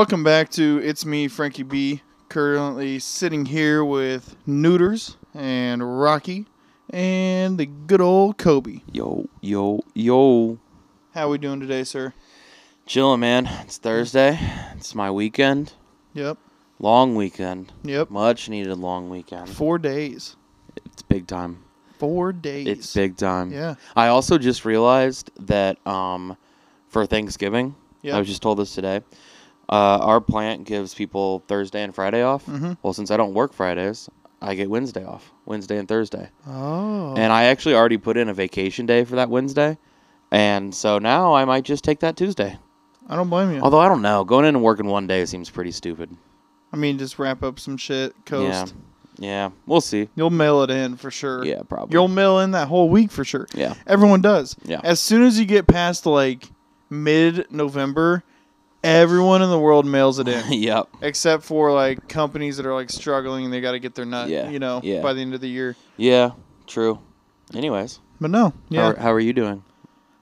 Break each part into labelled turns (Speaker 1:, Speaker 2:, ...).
Speaker 1: Welcome back to It's Me, Frankie B. Currently sitting here with Neuters and Rocky and the good old Coby.
Speaker 2: Yo, yo, yo.
Speaker 1: How we doing today, sir?
Speaker 2: Chilling, man. It's Thursday. It's my weekend.
Speaker 1: Yep.
Speaker 2: Long weekend.
Speaker 1: Yep.
Speaker 2: Much needed long weekend.
Speaker 1: Four days.
Speaker 2: It's big time.
Speaker 1: Four days.
Speaker 2: It's big time.
Speaker 1: Yeah.
Speaker 2: I also just realized that um, for Thanksgiving,
Speaker 1: Yep.
Speaker 2: I was just told this today. Uh, our plant gives people Thursday and Friday off.
Speaker 1: Mhm.
Speaker 2: Well, since I don't work Fridays, I get Wednesday off. Wednesday and Thursday.
Speaker 1: Oh.
Speaker 2: And I actually already put in a vacation day for that Wednesday. And so now I might just take that Tuesday.
Speaker 1: I don't blame you.
Speaker 2: Although I don't know, going in and working one day seems pretty stupid.
Speaker 1: I mean, just wrap up some shit, coast.
Speaker 2: Yeah, yeah, we'll see.
Speaker 1: You'll mail it in for sure.
Speaker 2: Yeah, probably.
Speaker 1: You'll mail in that whole week for sure.
Speaker 2: yeah,
Speaker 1: Everyone does.
Speaker 2: Yeah.
Speaker 1: As soon as you get past like mid November, everyone in the world mails it in.
Speaker 2: yep.
Speaker 1: Except for like companies that are like struggling and they got to get their nut,
Speaker 2: Yeah,
Speaker 1: you know,
Speaker 2: yeah.
Speaker 1: by the end of the year.
Speaker 2: Yeah, true. Anyways,
Speaker 1: But no, yeah,
Speaker 2: how, how are you doing?
Speaker 1: I'm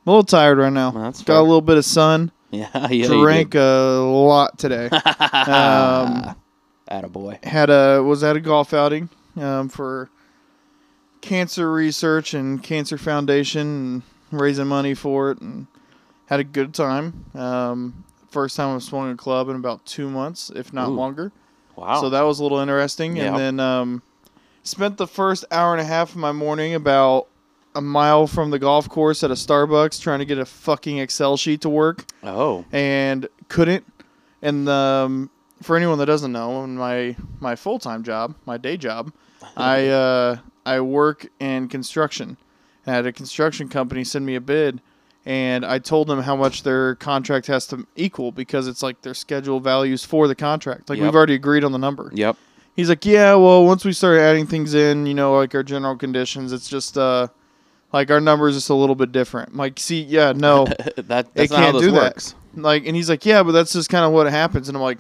Speaker 1: a little tired right now.
Speaker 2: Well, that's
Speaker 1: got
Speaker 2: fair.
Speaker 1: a little bit of sun.
Speaker 2: Yeah, yeah. you
Speaker 1: drank
Speaker 2: did.
Speaker 1: a lot today. um,
Speaker 2: Attaboy.
Speaker 1: had a was at a golf outing um, for cancer research and cancer foundation and raising money for it and had a good time. Um, first time I've swung a club in about two months, if not
Speaker 2: Ooh.
Speaker 1: longer.
Speaker 2: Wow.
Speaker 1: So that was a little interesting.
Speaker 2: Yeah.
Speaker 1: And then um, spent the first hour and a half of my morning about a mile from the golf course at a Starbucks trying to get a fucking Excel sheet to work
Speaker 2: oh,
Speaker 1: and couldn't. And um, for anyone that doesn't know, in my my full time job, my day job, I uh, I work in construction. I had a construction company send me a bid, and I told them how much their contract has to equal because it's like their schedule values for the contract. Like
Speaker 2: Yep.
Speaker 1: we've already agreed on the number.
Speaker 2: yep.
Speaker 1: He's like, yeah, well, once we start adding things in, you know, like our general conditions, it's just uh, like our number is just a little bit different. I'm like, see, yeah, no,
Speaker 2: that that's
Speaker 1: it can't do
Speaker 2: works.
Speaker 1: that. Like, and he's like, yeah, but that's just kind of what happens. And I'm like,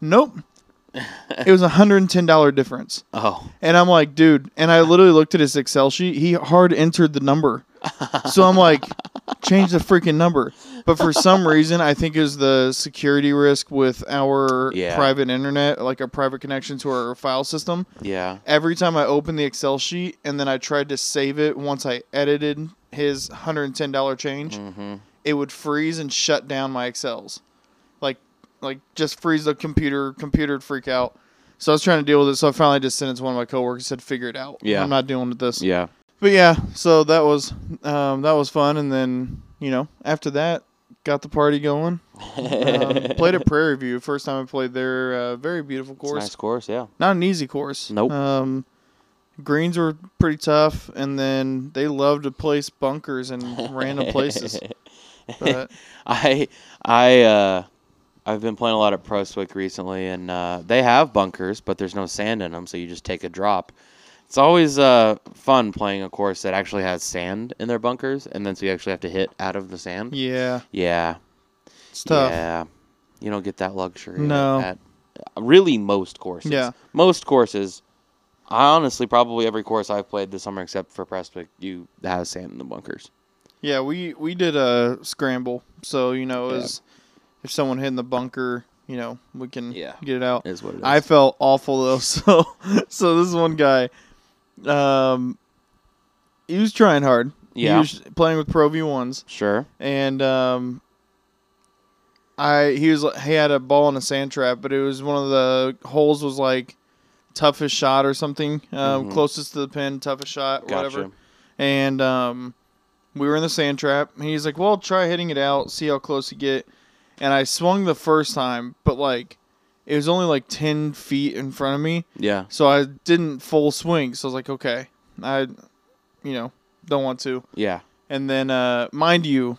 Speaker 1: nope. it was a hundred and ten dollar difference,
Speaker 2: Oh,
Speaker 1: and I'm like, dude. And I literally looked at his Excel sheet. He hard entered the number, so I'm like, change the freaking number. But for some reason, I think is the security risk with our
Speaker 2: Yeah.
Speaker 1: private internet, like our private connection to our file system.
Speaker 2: yeah.
Speaker 1: Every time I opened the Excel sheet and then I tried to save it once I edited his hundred and ten dollar change
Speaker 2: Mm-hmm.
Speaker 1: it would freeze and shut down my Excels. Like like just freeze the computer, computer would freak out. So I was trying to deal with it, so I finally just sent it to one of my coworkers said figure it out.
Speaker 2: Yeah.
Speaker 1: I'm not dealing with this.
Speaker 2: Yeah.
Speaker 1: But yeah, so that was um, that was fun and then, you know, after that got the party going. Um, played at Prairie View. First time I played there. Uh, very beautiful course.
Speaker 2: nice course. Yeah.
Speaker 1: Not an easy course.
Speaker 2: Nope.
Speaker 1: Um, greens were pretty tough, and then they love to place bunkers in random places. But
Speaker 2: I I uh I've been playing a lot at Prestwick recently, and uh, they have bunkers, but there's no sand in them, so you just take a drop. It's always uh, fun playing a course that actually has sand in their bunkers, and then so you actually have to hit out of the sand.
Speaker 1: yeah,
Speaker 2: Yeah,
Speaker 1: it's tough.
Speaker 2: yeah. You don't get that luxury.
Speaker 1: No.
Speaker 2: At, really, most courses.
Speaker 1: Yeah.
Speaker 2: Most courses. I honestly probably every course I've played this summer except for Prestwick, you has sand in the bunkers.
Speaker 1: Yeah, we we did a scramble, so you know,
Speaker 2: Yeah.
Speaker 1: if someone hit in the bunker, you know, we can
Speaker 2: Yeah.
Speaker 1: get it out.
Speaker 2: Is what it is.
Speaker 1: I felt awful though. So so this one guy, um, he was trying hard.
Speaker 2: Yeah.
Speaker 1: he was playing with Pro V ones,
Speaker 2: sure.
Speaker 1: and um, I he was he had a ball in a sand trap, but it was one of the holes was like toughest shot or something, um,
Speaker 2: Mhm.
Speaker 1: closest to the pin, toughest shot,
Speaker 2: Gotcha.
Speaker 1: whatever. And um, we were in the sand trap. And he's like, "Well, try hitting it out, see how close you get." And I swung the first time, but like it was only like ten feet in front of me,
Speaker 2: Yeah.
Speaker 1: so I didn't full swing. So I was like, "Okay, I, you know, don't want to."
Speaker 2: Yeah.
Speaker 1: And then, uh, mind you,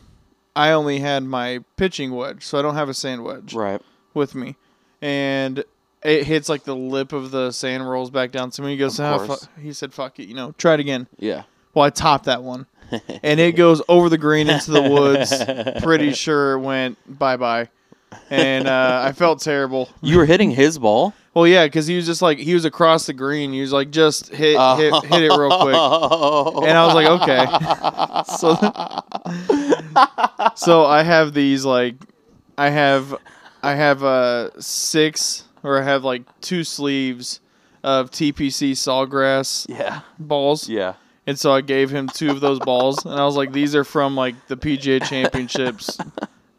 Speaker 1: I only had my pitching wedge, so I don't have a sand wedge
Speaker 2: Right.
Speaker 1: with me, and it hits like the lip of the sand rolls back down to me. He goes, "Ah,
Speaker 2: course.
Speaker 1: he said, "Fuck it, you know, try it again."
Speaker 2: Yeah.
Speaker 1: Well, I topped that one, and it goes over the green into the woods. Pretty sure it went bye bye, and uh, I felt terrible.
Speaker 2: You were hitting his ball.
Speaker 1: Well, yeah, because he was just like he was across the green. He was like, just hit hit, hit it real quick. And I was like, okay. So, so I have these like, I have I have uh six or I have like two sleeves of TPC sawgrass
Speaker 2: Yeah.
Speaker 1: balls.
Speaker 2: Yeah.
Speaker 1: And so I gave him two of those balls, and I was like, "These are from like the PGA Championships,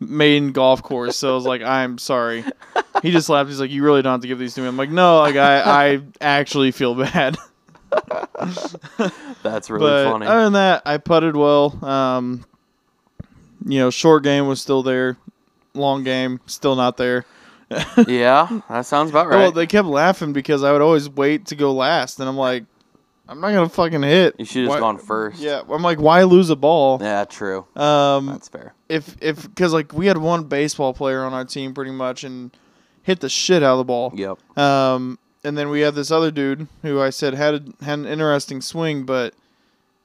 Speaker 1: main golf course." So I was like, "I'm sorry." He just laughed. He's like, "You really don't have to give these to me." I'm like, "No, like I, I actually feel bad."
Speaker 2: That's really
Speaker 1: but
Speaker 2: funny.
Speaker 1: other than that, I putted well. Um, you know, short game was still there, long game still not there.
Speaker 2: yeah, that sounds about right.
Speaker 1: Well, they kept laughing because I would always wait to go last, and I'm like, I'm not gonna fucking hit.
Speaker 2: you should have
Speaker 1: Why-
Speaker 2: just gone first.
Speaker 1: Yeah, I'm like, why lose a ball?
Speaker 2: Yeah, true.
Speaker 1: Um,
Speaker 2: That's fair.
Speaker 1: if if because like we had one baseball player on our team pretty much and hit the shit out of the ball.
Speaker 2: Yep.
Speaker 1: Um, and then we had this other dude who I said had a, had an interesting swing, but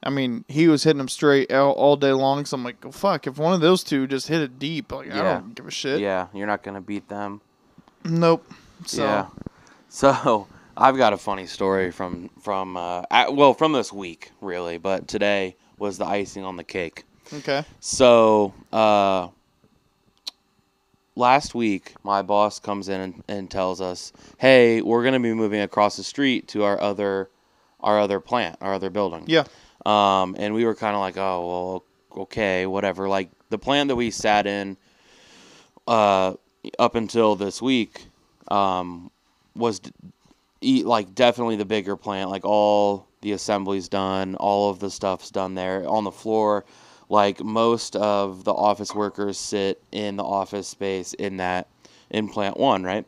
Speaker 1: I mean he was hitting them straight all, all day long. So I'm like, oh, fuck, if one of those two just hit it deep, like I
Speaker 2: Yeah.
Speaker 1: don't give a shit.
Speaker 2: Yeah, you're not gonna beat them.
Speaker 1: Nope. So
Speaker 2: Yeah. So I've got a funny story from from uh, well from this week really, but today was the icing on the cake.
Speaker 1: okay.
Speaker 2: So uh, last week, my boss comes in and, and tells us, "Hey, we're gonna be moving across the street to our other our other plant, our other building."
Speaker 1: Yeah.
Speaker 2: Um, and we were kind of like, "Oh, well, okay, whatever." Like the plant that we sat in uh, up until this week um, was d- e- like definitely the bigger plant. Like all the assembly's done, all of the stuff's done there on the floor. Like most of the office workers sit in the office space in that in plant one, right?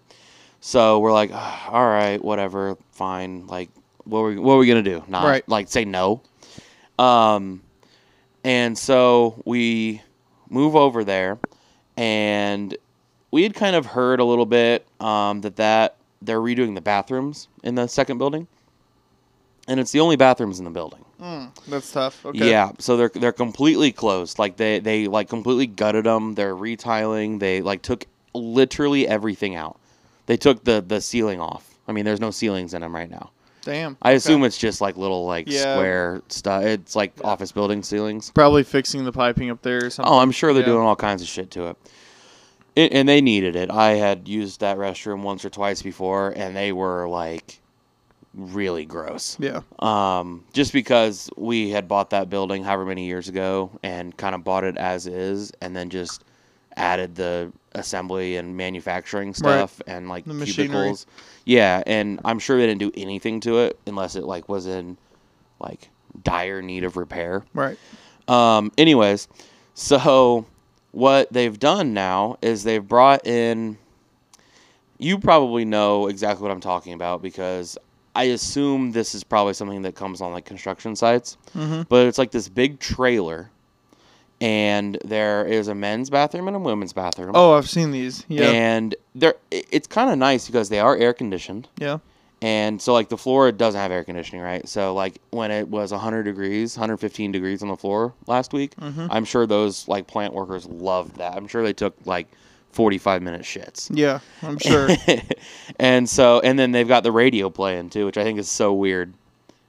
Speaker 2: So we're like, "Ah, all right, whatever, fine. Like, what are we, what are we gonna do? Not
Speaker 1: Right.
Speaker 2: like say no. Um, and so we move over there, and we had kind of heard a little bit um, that that they're redoing the bathrooms in the second building, and it's the only bathrooms in the building.
Speaker 1: Mm, that's tough. Okay.
Speaker 2: Yeah, so they're they're completely closed. Like they they like completely gutted them. They're retiling. They like took literally everything out. They took the the ceiling off. I mean, there's no ceilings in them right now.
Speaker 1: Damn.
Speaker 2: I
Speaker 1: Okay.
Speaker 2: assume it's just like little like
Speaker 1: Yeah.
Speaker 2: square stuff. It's like office building ceilings.
Speaker 1: probably fixing the piping up there or something.
Speaker 2: Oh, I'm sure they're
Speaker 1: Yeah.
Speaker 2: doing all kinds of shit to it. It. And they needed it. I had used that restroom once or twice before, and they were like really gross.
Speaker 1: Yeah.
Speaker 2: Um, just because we had bought that building however many years ago and kind of bought it as is, and then just added the assembly and manufacturing stuff and like
Speaker 1: The machinery.
Speaker 2: cubicles. Yeah, and I'm sure they didn't do anything to it unless it like was in like dire need of repair.
Speaker 1: Right.
Speaker 2: Um, anyways, so what they've done now is they've brought in. You probably know exactly what I'm talking about because I assume this is probably something that comes on like construction sites.
Speaker 1: Mm-hmm.
Speaker 2: But it's like this big trailer, and there is a men's bathroom and a women's bathroom.
Speaker 1: Oh, I've seen these. Yeah.
Speaker 2: And they're it's kind of nice because they are air conditioned.
Speaker 1: yeah.
Speaker 2: And so like the floor doesn't have air conditioning, right? So like when it was 100 degrees, 115 degrees on the floor last week,
Speaker 1: Mhm.
Speaker 2: I'm sure those like plant workers loved that. I'm sure they took like 45 minute shits.
Speaker 1: Yeah. I'm sure.
Speaker 2: and so and then they've got the radio playing too, which I think is so weird.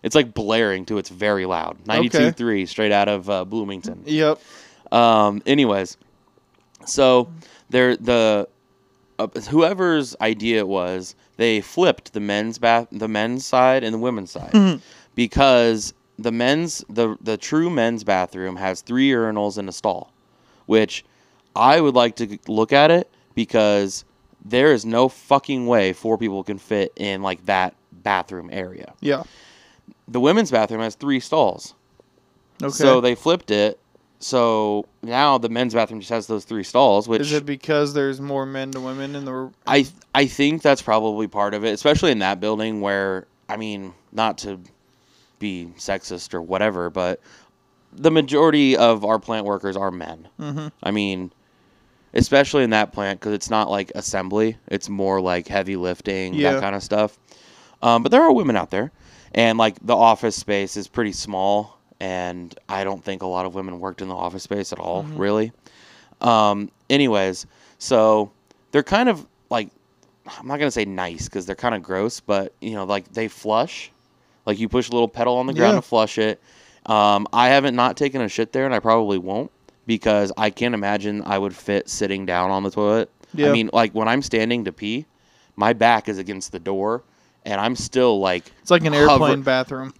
Speaker 2: It's like blaring too. It's very loud. 92.3 straight out of uh, Bloomington.
Speaker 1: yep.
Speaker 2: Um, anyways, so they're the uh, whoever's idea it was, they flipped the men's bath, the men's side and the women's side, mm-hmm. because the men's the the true men's bathroom has three urinals and a stall, which I would like to look at it because there is no fucking way four people can fit in like that bathroom area.
Speaker 1: Yeah.
Speaker 2: The women's bathroom has three stalls.
Speaker 1: Okay.
Speaker 2: So they flipped it. So now the men's bathroom just has those three stalls, which
Speaker 1: Is it because there's more men to women in the?
Speaker 2: I I think that's probably part of it, especially in that building where I mean, not to be sexist or whatever, but the majority of our plant workers are men.
Speaker 1: Mm-hmm.
Speaker 2: I mean, especially in that plant because it's not like assembly; it's more like heavy lifting,
Speaker 1: Yeah.
Speaker 2: that kind of stuff. Um, but there are women out there, and like the office space is pretty small, and I don't think a lot of women worked in the office space at all,
Speaker 1: Mhm.
Speaker 2: really. Um, anyways, so they're kind of like I'm not gonna say nice because they're kind of gross, but you know, like they flush, like you push a little pedal on the ground
Speaker 1: Yeah.
Speaker 2: to flush it. Um, I haven't not taken a shit there, and I probably won't because I can't imagine I would fit sitting down on the toilet.
Speaker 1: Yeah.
Speaker 2: I mean, like when I'm standing to pee, my back is against the door, and I'm still like,
Speaker 1: It's like an
Speaker 2: Hover-
Speaker 1: airplane bathroom.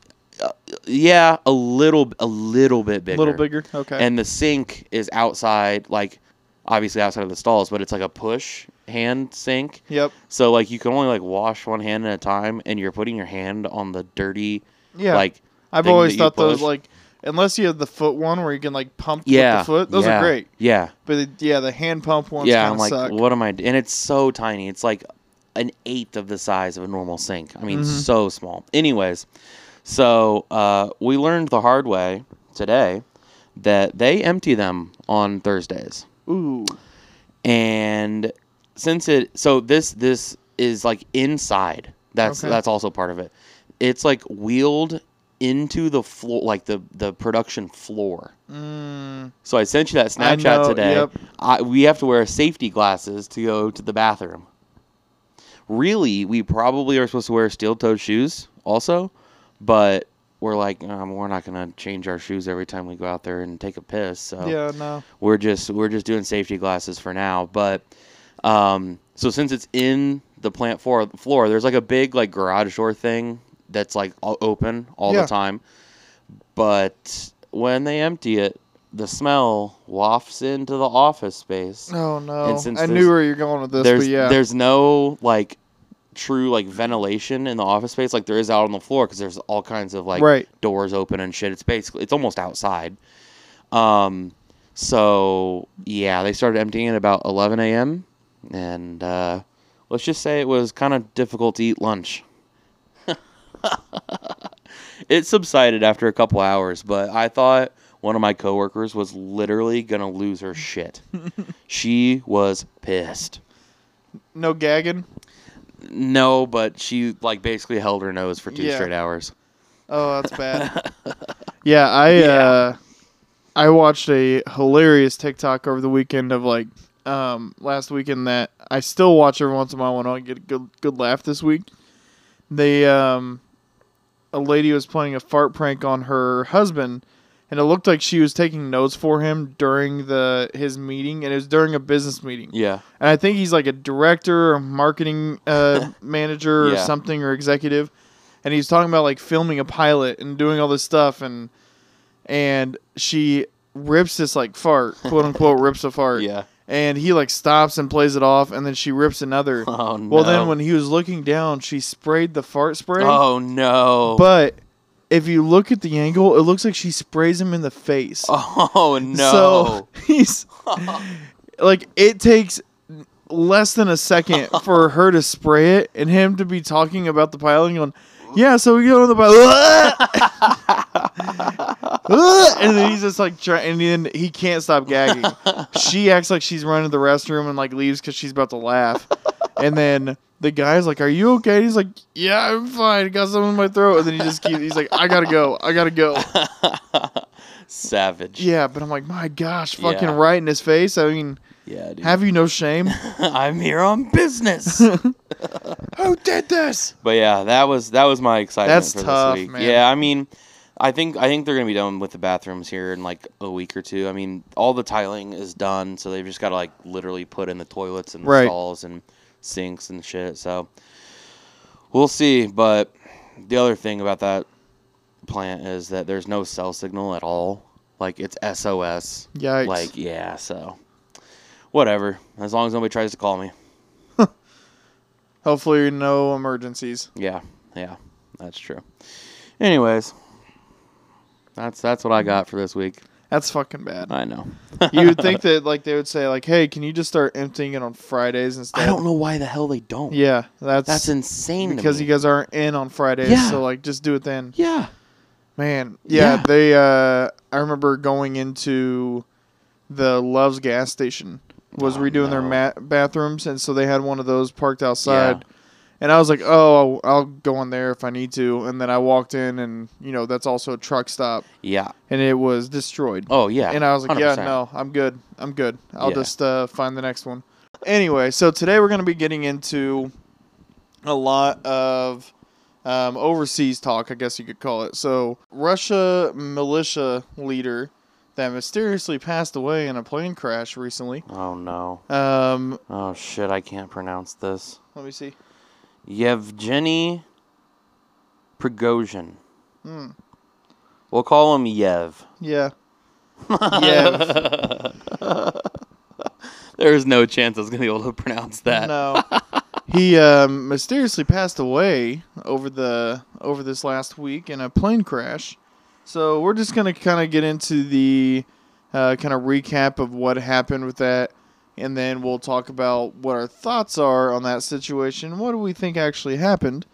Speaker 2: Yeah, a little, a little bit
Speaker 1: A
Speaker 2: bigger,
Speaker 1: little bigger. Okay.
Speaker 2: and the sink is outside, like obviously outside of the stalls, but it's like a push hand sink.
Speaker 1: yep.
Speaker 2: So like you can only like wash one hand at a time, and you're putting your hand on the dirty,
Speaker 1: Yeah.
Speaker 2: like
Speaker 1: I've always thought those like unless you have the foot one where you can like pump
Speaker 2: yeah,
Speaker 1: with the foot, those
Speaker 2: yeah,
Speaker 1: are great.
Speaker 2: Yeah,
Speaker 1: But the, yeah, the hand pump ones
Speaker 2: yeah.
Speaker 1: kind
Speaker 2: I'm
Speaker 1: of
Speaker 2: like,
Speaker 1: suck.
Speaker 2: what am I? d- And it's so tiny. It's like an eighth of the size of a normal sink. I mean,
Speaker 1: Mhm.
Speaker 2: so small. Anyways, so uh, we learned the hard way today that they empty them on Thursdays.
Speaker 1: Ooh.
Speaker 2: and since it so this this is like inside that's
Speaker 1: Okay.
Speaker 2: that's also part of it it's like wheeled into the floor like the the production floor
Speaker 1: Mm,
Speaker 2: so i sent you that snapchat today
Speaker 1: yep.
Speaker 2: I, we have to wear safety glasses to go to the bathroom really we probably are supposed to wear steel-toed shoes also but we're like um, we're not going to change our shoes every time we go out there and take a piss so
Speaker 1: yeah, no.
Speaker 2: we're just we're just doing safety glasses for now. But um, so since it's in the plant floor, floor, there's like a big like garage door thing that's like all open all
Speaker 1: Yeah.
Speaker 2: the time. But when they empty it, the smell wafts into the office space.
Speaker 1: Oh no.
Speaker 2: And since
Speaker 1: I knew where you're going with this,
Speaker 2: there's
Speaker 1: but yeah.
Speaker 2: there's no like true like ventilation in the office space like there is out on the floor because there's all kinds of like
Speaker 1: right.
Speaker 2: doors open and shit. It's basically it's almost outside. Um, so yeah, they started emptying at about 11 a.m. and uh, let's just say it was kind of difficult to eat lunch. it subsided after a couple hours, but I thought one of my coworkers was literally gonna lose her shit. she was pissed.
Speaker 1: No gagging.
Speaker 2: No, but she like basically held her nose for two
Speaker 1: Yeah.
Speaker 2: straight hours.
Speaker 1: Oh, that's bad. yeah, I
Speaker 2: Yeah.
Speaker 1: uh I watched a hilarious TikTok over the weekend of like um last weekend that I still watch every once in a while when I get a good good laugh this week. They um a lady was playing a fart prank on her husband and it looked like she was taking notes for him during the his meeting and it was during a business meeting.
Speaker 2: Yeah.
Speaker 1: And I think he's like a director or marketing uh, manager or
Speaker 2: Yeah.
Speaker 1: something or executive. And he's talking about like filming a pilot and doing all this stuff and and she rips this like fart, quote unquote rips a fart.
Speaker 2: Yeah.
Speaker 1: And he like stops and plays it off and then she rips another.
Speaker 2: Oh no.
Speaker 1: Well then when he was looking down, she sprayed the fart spray.
Speaker 2: Oh no.
Speaker 1: But if you look at the angle, it looks like she sprays him in the face.
Speaker 2: oh no.
Speaker 1: So he's like, it takes less than a second for her to spray it and him to be talking about the pilot and going, yeah, so we go on the pilot. and then he's just like, try- and then he can't stop gagging. she acts like she's running to the restroom and like leaves because she's about to laugh. And then the guy's like, "Are you okay?" He's like, "Yeah, I'm fine. I got something in my throat." And then he just keeps. He's like, "I gotta go. I gotta go."
Speaker 2: Savage.
Speaker 1: Yeah, but I'm like, my gosh, fucking
Speaker 2: Yeah.
Speaker 1: right in his face. I mean,
Speaker 2: Yeah, dude.
Speaker 1: have you no shame?
Speaker 2: I'm here on business.
Speaker 1: Who did this?
Speaker 2: but yeah, that was that was my excitement
Speaker 1: That's
Speaker 2: for
Speaker 1: tough,
Speaker 2: this week.
Speaker 1: man.
Speaker 2: Yeah, I mean, I think I think they're gonna be done with the bathrooms here in like a week or two. I mean, all the tiling is done, so they've just got to like literally put in the toilets and the
Speaker 1: Right.
Speaker 2: stalls and sinks and shit. So we'll see. But the other thing about that plant is that there's no cell signal at all. Like it's SOS.
Speaker 1: Yikes.
Speaker 2: Like yeah, so whatever. As long as nobody tries to call me.
Speaker 1: Hopefully, no emergencies.
Speaker 2: Yeah, yeah, that's true. Anyways, that's that's what I mm. got for this week.
Speaker 1: That's fucking bad.
Speaker 2: I know.
Speaker 1: you would think that like they would say like, "Hey, can you just start emptying it on Fridays instead?"
Speaker 2: I don't know why the hell they don't.
Speaker 1: Yeah, that's
Speaker 2: That's insane.
Speaker 1: because you guys aren't in on Fridays.
Speaker 2: Yeah.
Speaker 1: So like, just do it then.
Speaker 2: Yeah.
Speaker 1: Man, yeah,
Speaker 2: Yeah.
Speaker 1: they. uh I remember going into the Love's gas station was
Speaker 2: Oh,
Speaker 1: redoing their
Speaker 2: no.
Speaker 1: ma- bathrooms, and so they had one of those parked outside. And I was like, "Oh, I'll go in there if I need to." And then I walked in, and you know that's also a truck stop,
Speaker 2: Yeah.
Speaker 1: and it was destroyed.
Speaker 2: Oh yeah.
Speaker 1: And I was like, "Yeah,
Speaker 2: 100%.
Speaker 1: no, I'm good. I'm good. I'll
Speaker 2: Yeah.
Speaker 1: just uh, find the next one." Anyway, so today we're going to be getting into a lot of um, overseas talk, I guess you could call it. So, Russia militia leader that mysteriously passed away in a plane crash recently.
Speaker 2: Oh no.
Speaker 1: Um,
Speaker 2: Oh shit, I can't pronounce this.
Speaker 1: let me see.
Speaker 2: Yevgeny Prigozhin.
Speaker 1: Hmm.
Speaker 2: We'll call him Yev.
Speaker 1: Yeah. yeah.
Speaker 2: There's no chance I was gonna be able to pronounce that.
Speaker 1: No. he um, mysteriously passed away over the over this last week in a plane crash. So we're just gonna kind of get into the uh, kind of recap of what happened with that, and then we'll talk about what our thoughts are on that situation. What do we think actually happened?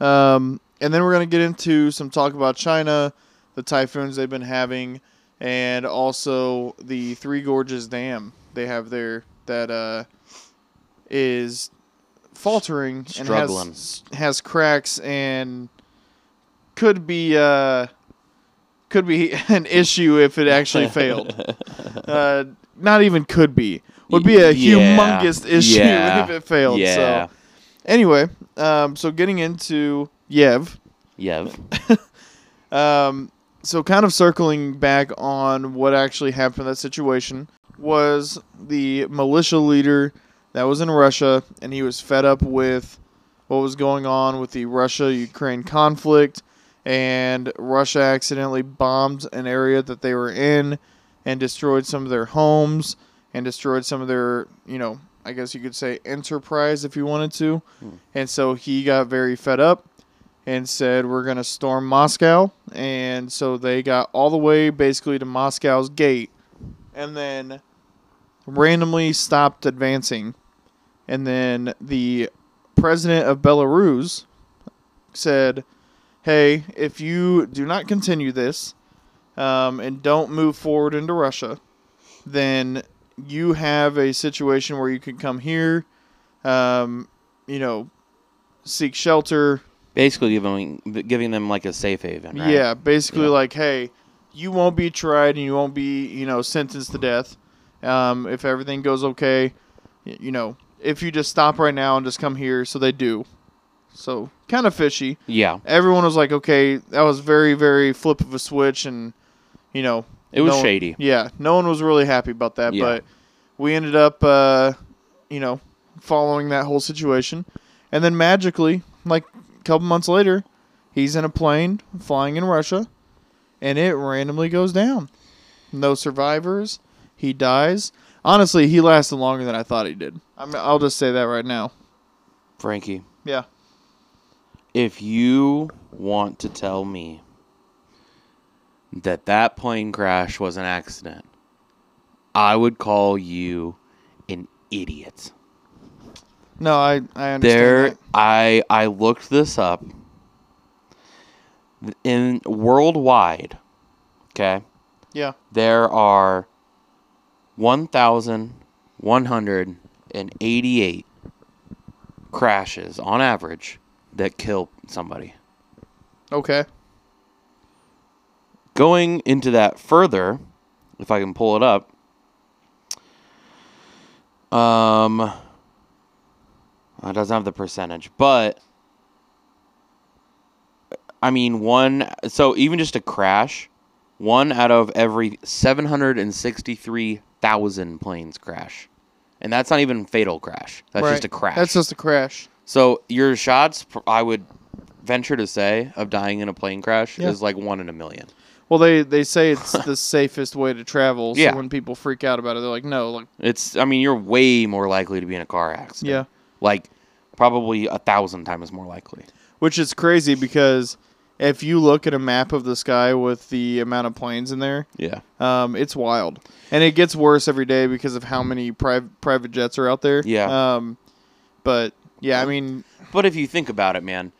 Speaker 1: Um, and then we're gonna get into some talk about China, the typhoons they've been having, and also the Three Gorges Dam they have there that uh, is faltering and has has cracks and could be uh, could be an issue if it actually failed. Uh, not even could be. Would be a
Speaker 2: Yeah.
Speaker 1: humongous issue
Speaker 2: Yeah.
Speaker 1: if it failed.
Speaker 2: Yeah.
Speaker 1: So anyway, um, so getting into Yev.
Speaker 2: Yev.
Speaker 1: Um, so kind of circling back on what actually happened in that situation was the militia leader that was in Russia, and he was fed up with what was going on with the Russia-Ukraine conflict, and Russia accidentally bombed an area that they were in and destroyed some of their homes and destroyed some of their, you know, I guess you could say enterprise if you wanted to. And so he got very fed up and said we're going to storm Moscow. And so they got all the way basically to Moscow's gate and then randomly stopped advancing. And then the president of Belarus said hey if you do not continue this um, and don't move forward into Russia then you have a situation where you can come here um, you know seek shelter
Speaker 2: Basically giving giving them like a safe haven, right?
Speaker 1: yeah, basically
Speaker 2: Yeah.
Speaker 1: like, hey, you won't be tried and you won't be, you know, sentenced to death. Um, if everything goes okay, you know, if you just stop right now and just come here, so they do. So kind of fishy.
Speaker 2: Yeah.
Speaker 1: Everyone was like, okay, that was very, very flip of a switch, and you know,
Speaker 2: It was
Speaker 1: no
Speaker 2: shady.
Speaker 1: yeah, no one was really happy about that,
Speaker 2: Yeah.
Speaker 1: but we ended up, uh, you know, following that whole situation, and then magically, like a couple months later, he's in a plane flying in Russia, and it randomly goes down. No survivors. He dies. Honestly, he lasted longer than I thought he did. I'm, I'll just say that right now.
Speaker 2: Frankie,
Speaker 1: Yeah.
Speaker 2: if you want to tell me that that plane crash was an accident, I would call you an idiot.
Speaker 1: No, I I understand.
Speaker 2: There,
Speaker 1: that.
Speaker 2: I I looked this up. In worldwide, okay,
Speaker 1: Yeah.
Speaker 2: there are one thousand one hundred and eighty-eight crashes on average that kill somebody.
Speaker 1: Okay.
Speaker 2: Going into that further, if I can pull it up, um, it doesn't have the percentage, but I mean, one, so even just a crash, one out of every 763,000 planes crash. And that's not even fatal crash. That's
Speaker 1: Right.
Speaker 2: just a crash.
Speaker 1: That's just a crash.
Speaker 2: So your shots, I would venture to say, of dying in a plane crash
Speaker 1: Yeah.
Speaker 2: is like one in a million.
Speaker 1: Well, they they say it's the safest way to travel. So
Speaker 2: Yeah.
Speaker 1: when people freak out about it, they're like, no, like,
Speaker 2: It's, I mean, you're way more likely to be in a car accident.
Speaker 1: yeah.
Speaker 2: Like, probably a thousand times more likely.
Speaker 1: Which is crazy because if you look at a map of the sky with the amount of planes in there,
Speaker 2: Yeah.
Speaker 1: um, it's wild, and it gets worse every day because of how many private private jets are out there.
Speaker 2: Yeah.
Speaker 1: Um, but yeah, I mean,
Speaker 2: But if you think about it, man,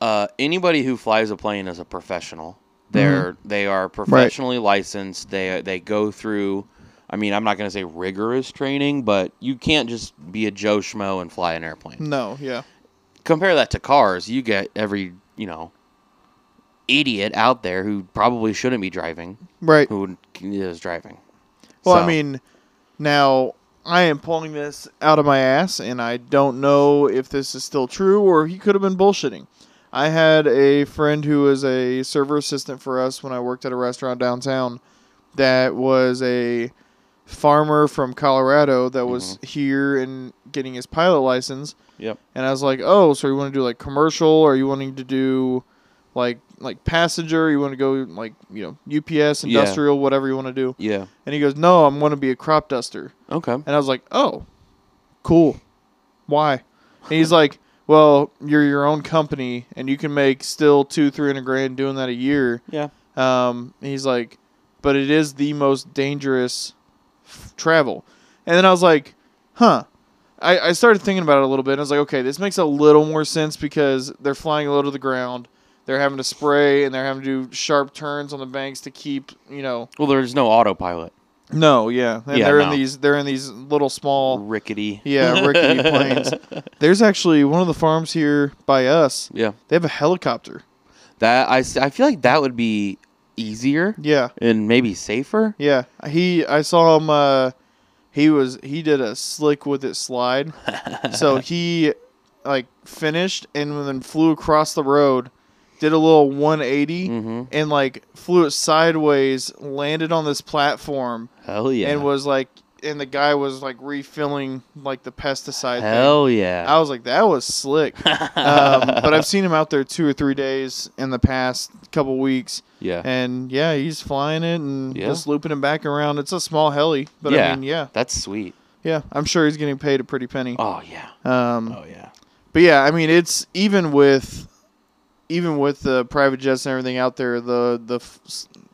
Speaker 2: uh, anybody who flies a plane is a professional. They're mm-hmm. they are professionally licensed. They they go through. I mean, I'm not going to say rigorous training, but you can't just be a Joe schmo and fly an airplane.
Speaker 1: no, yeah,
Speaker 2: Compare that to cars. You get every you know idiot out there who probably shouldn't be driving
Speaker 1: right.
Speaker 2: who is driving.
Speaker 1: Well, I mean, now I am pulling this out of my ass, and I don't know if this is still true or he could have been bullshitting. I had a friend who was a server assistant for us when I worked at a restaurant downtown that was a farmer from Colorado that was mm-hmm. here and getting his pilot license.
Speaker 2: Yep.
Speaker 1: And I was like, "Oh, so you want to do like commercial, or you wanting to do like like passenger? You want to go like you know UPS,
Speaker 2: Yeah.
Speaker 1: industrial, whatever you want to do?"
Speaker 2: Yeah.
Speaker 1: And he goes, "No, I'm going to be a crop duster."
Speaker 2: Okay.
Speaker 1: And I was like, "Oh, cool. Why?" And he's like, "Well, you're your own company, and you can make still two, three hundred grand doing that a year."
Speaker 2: Yeah.
Speaker 1: Um, he's like, "But it is the most dangerous f- travel." And then I was like, "Huh." I, I started thinking about it a little bit. And I was like, "Okay, this makes a little more sense because they're flying low to the ground." They're having to spray and they're having to do sharp turns on the banks to keep, you know.
Speaker 2: Well, there's no autopilot.
Speaker 1: No, yeah, and
Speaker 2: Yeah,
Speaker 1: they're in these they're in these little small
Speaker 2: Rickety.
Speaker 1: yeah, rickety planes. There's actually one of the farms here by us.
Speaker 2: Yeah.
Speaker 1: They have a helicopter.
Speaker 2: That I, I feel like that would be easier
Speaker 1: Yeah,
Speaker 2: and maybe safer.
Speaker 1: yeah. He I saw him. Uh, he was he did a slick with it slide. so he like finished and then flew across the road, did a little 180
Speaker 2: Mm-hmm.
Speaker 1: and like flew it sideways, landed on this platform,
Speaker 2: Hell yeah.
Speaker 1: and was like, and the guy was like refilling like the pesticide. thing.
Speaker 2: Hell yeah.
Speaker 1: I was like, that was slick. um, but I've seen him out there two or three days in the past couple weeks,
Speaker 2: yeah.
Speaker 1: and yeah, he's flying it and
Speaker 2: Yeah.
Speaker 1: just looping it back around. It's a small heli, but
Speaker 2: Yeah.
Speaker 1: I mean, yeah,
Speaker 2: That's sweet.
Speaker 1: yeah, I'm sure he's getting paid a pretty penny.
Speaker 2: Oh yeah.
Speaker 1: Um,
Speaker 2: Oh yeah.
Speaker 1: but yeah, I mean, it's even with even with the private jets and everything out there, the the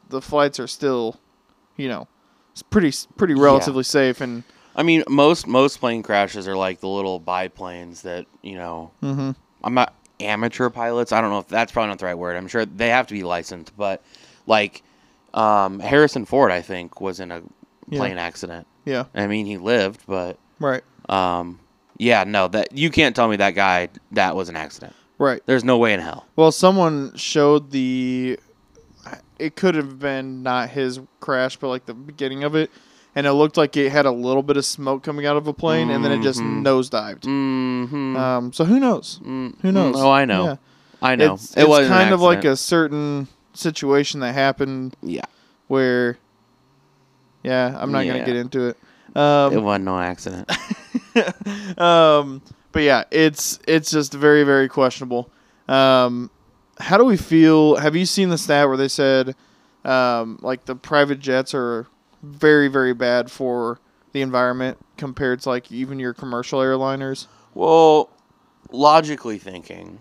Speaker 1: the flights are still, you know, it's pretty pretty
Speaker 2: Yeah.
Speaker 1: relatively safe and.
Speaker 2: I mean, most most plane crashes are like the little biplanes that you know.
Speaker 1: hmm
Speaker 2: I'm not amateur pilots. I don't know if that's probably not the right word. I'm sure they have to be licensed, but like um, Harrison Ford, I think, was in a
Speaker 1: Yeah.
Speaker 2: plane accident.
Speaker 1: Yeah.
Speaker 2: I mean, he lived, but
Speaker 1: Right.
Speaker 2: um, yeah, no, that you can't tell me that guy that was an accident.
Speaker 1: Right.
Speaker 2: There's no way in hell.
Speaker 1: Well, someone showed the. It could have been not his crash, but like the beginning of it, and it looked like it had a little bit of smoke coming out of a plane, and then it just
Speaker 2: Mhm.
Speaker 1: nosedived.
Speaker 2: Mm-hmm.
Speaker 1: Um, so who knows? Who knows?
Speaker 2: Oh, I know.
Speaker 1: Yeah.
Speaker 2: I know.
Speaker 1: It's,
Speaker 2: it
Speaker 1: it's
Speaker 2: was
Speaker 1: kind of like a certain situation that happened
Speaker 2: yeah.
Speaker 1: where. Yeah, I'm not
Speaker 2: Yeah.
Speaker 1: gonna get into it. Um,
Speaker 2: it wasn't no accident.
Speaker 1: um, but yeah, it's it's just very very questionable. Um, how do we feel? Have you seen the stat where they said um, like the private jets are very very bad for the environment compared to like even your commercial airliners?
Speaker 2: Well, logically thinking,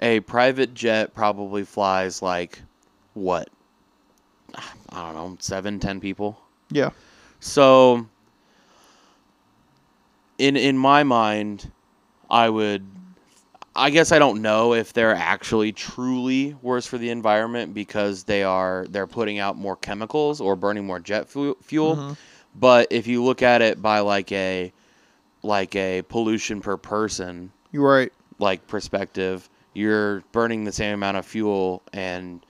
Speaker 2: a private jet probably flies like what? I don't know, seven, ten people.
Speaker 1: Yeah.
Speaker 2: So, in in my mind, I would. I guess I don't know if they're actually truly worse for the environment because they are they're putting out more chemicals or burning more jet fu- fuel.
Speaker 1: Mhm.
Speaker 2: But if you look at it by like a like a pollution per person
Speaker 1: You're right.
Speaker 2: like perspective, you're burning the same amount of fuel and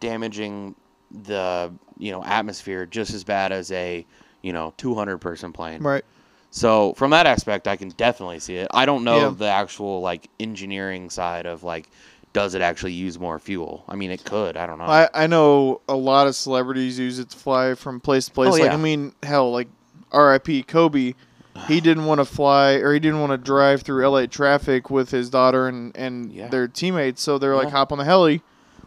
Speaker 2: damaging the you know atmosphere just as bad as a you know 200 person plane.
Speaker 1: Right.
Speaker 2: So from that aspect, I can definitely see it. I don't know
Speaker 1: Yeah.
Speaker 2: the actual like engineering side of like does it actually use more fuel? I mean, it could. I don't know.
Speaker 1: I, I know a lot of celebrities use it to fly from place to place.
Speaker 2: Oh,
Speaker 1: like
Speaker 2: yeah.
Speaker 1: I mean, hell, like R.I.P. Kobe. He didn't want to fly or he didn't want to drive through LA traffic with his daughter and, and
Speaker 2: Yeah.
Speaker 1: their teammates. So they're like, hop on the heli.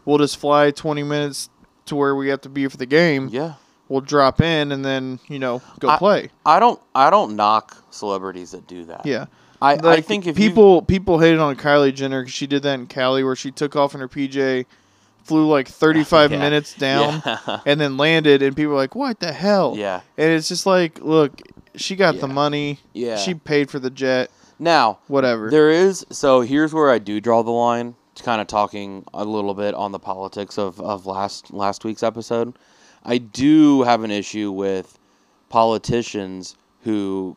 Speaker 1: We'll just fly 20 minutes to where we have to be for the game.
Speaker 2: yeah.
Speaker 1: We'll drop in and then, you know, go
Speaker 2: I-
Speaker 1: play.
Speaker 2: I don't. I don't knock celebrities that do that.
Speaker 1: Yeah.
Speaker 2: I, I think if you-
Speaker 1: people people hated on Kylie Jenner because she did that in Cali where she took off in her PJ, flew like 35
Speaker 2: Yeah.
Speaker 1: minutes down,
Speaker 2: Yeah.
Speaker 1: and then landed, and people were like, "What the hell?"
Speaker 2: yeah.
Speaker 1: And it's just like, look, she got the money.
Speaker 2: Yeah.
Speaker 1: She paid for the jet.
Speaker 2: Now,
Speaker 1: Whatever.
Speaker 2: There is so here's where I do draw the line. To kind of talking a little bit on the politics of, of last last week's episode. I do have an issue with politicians who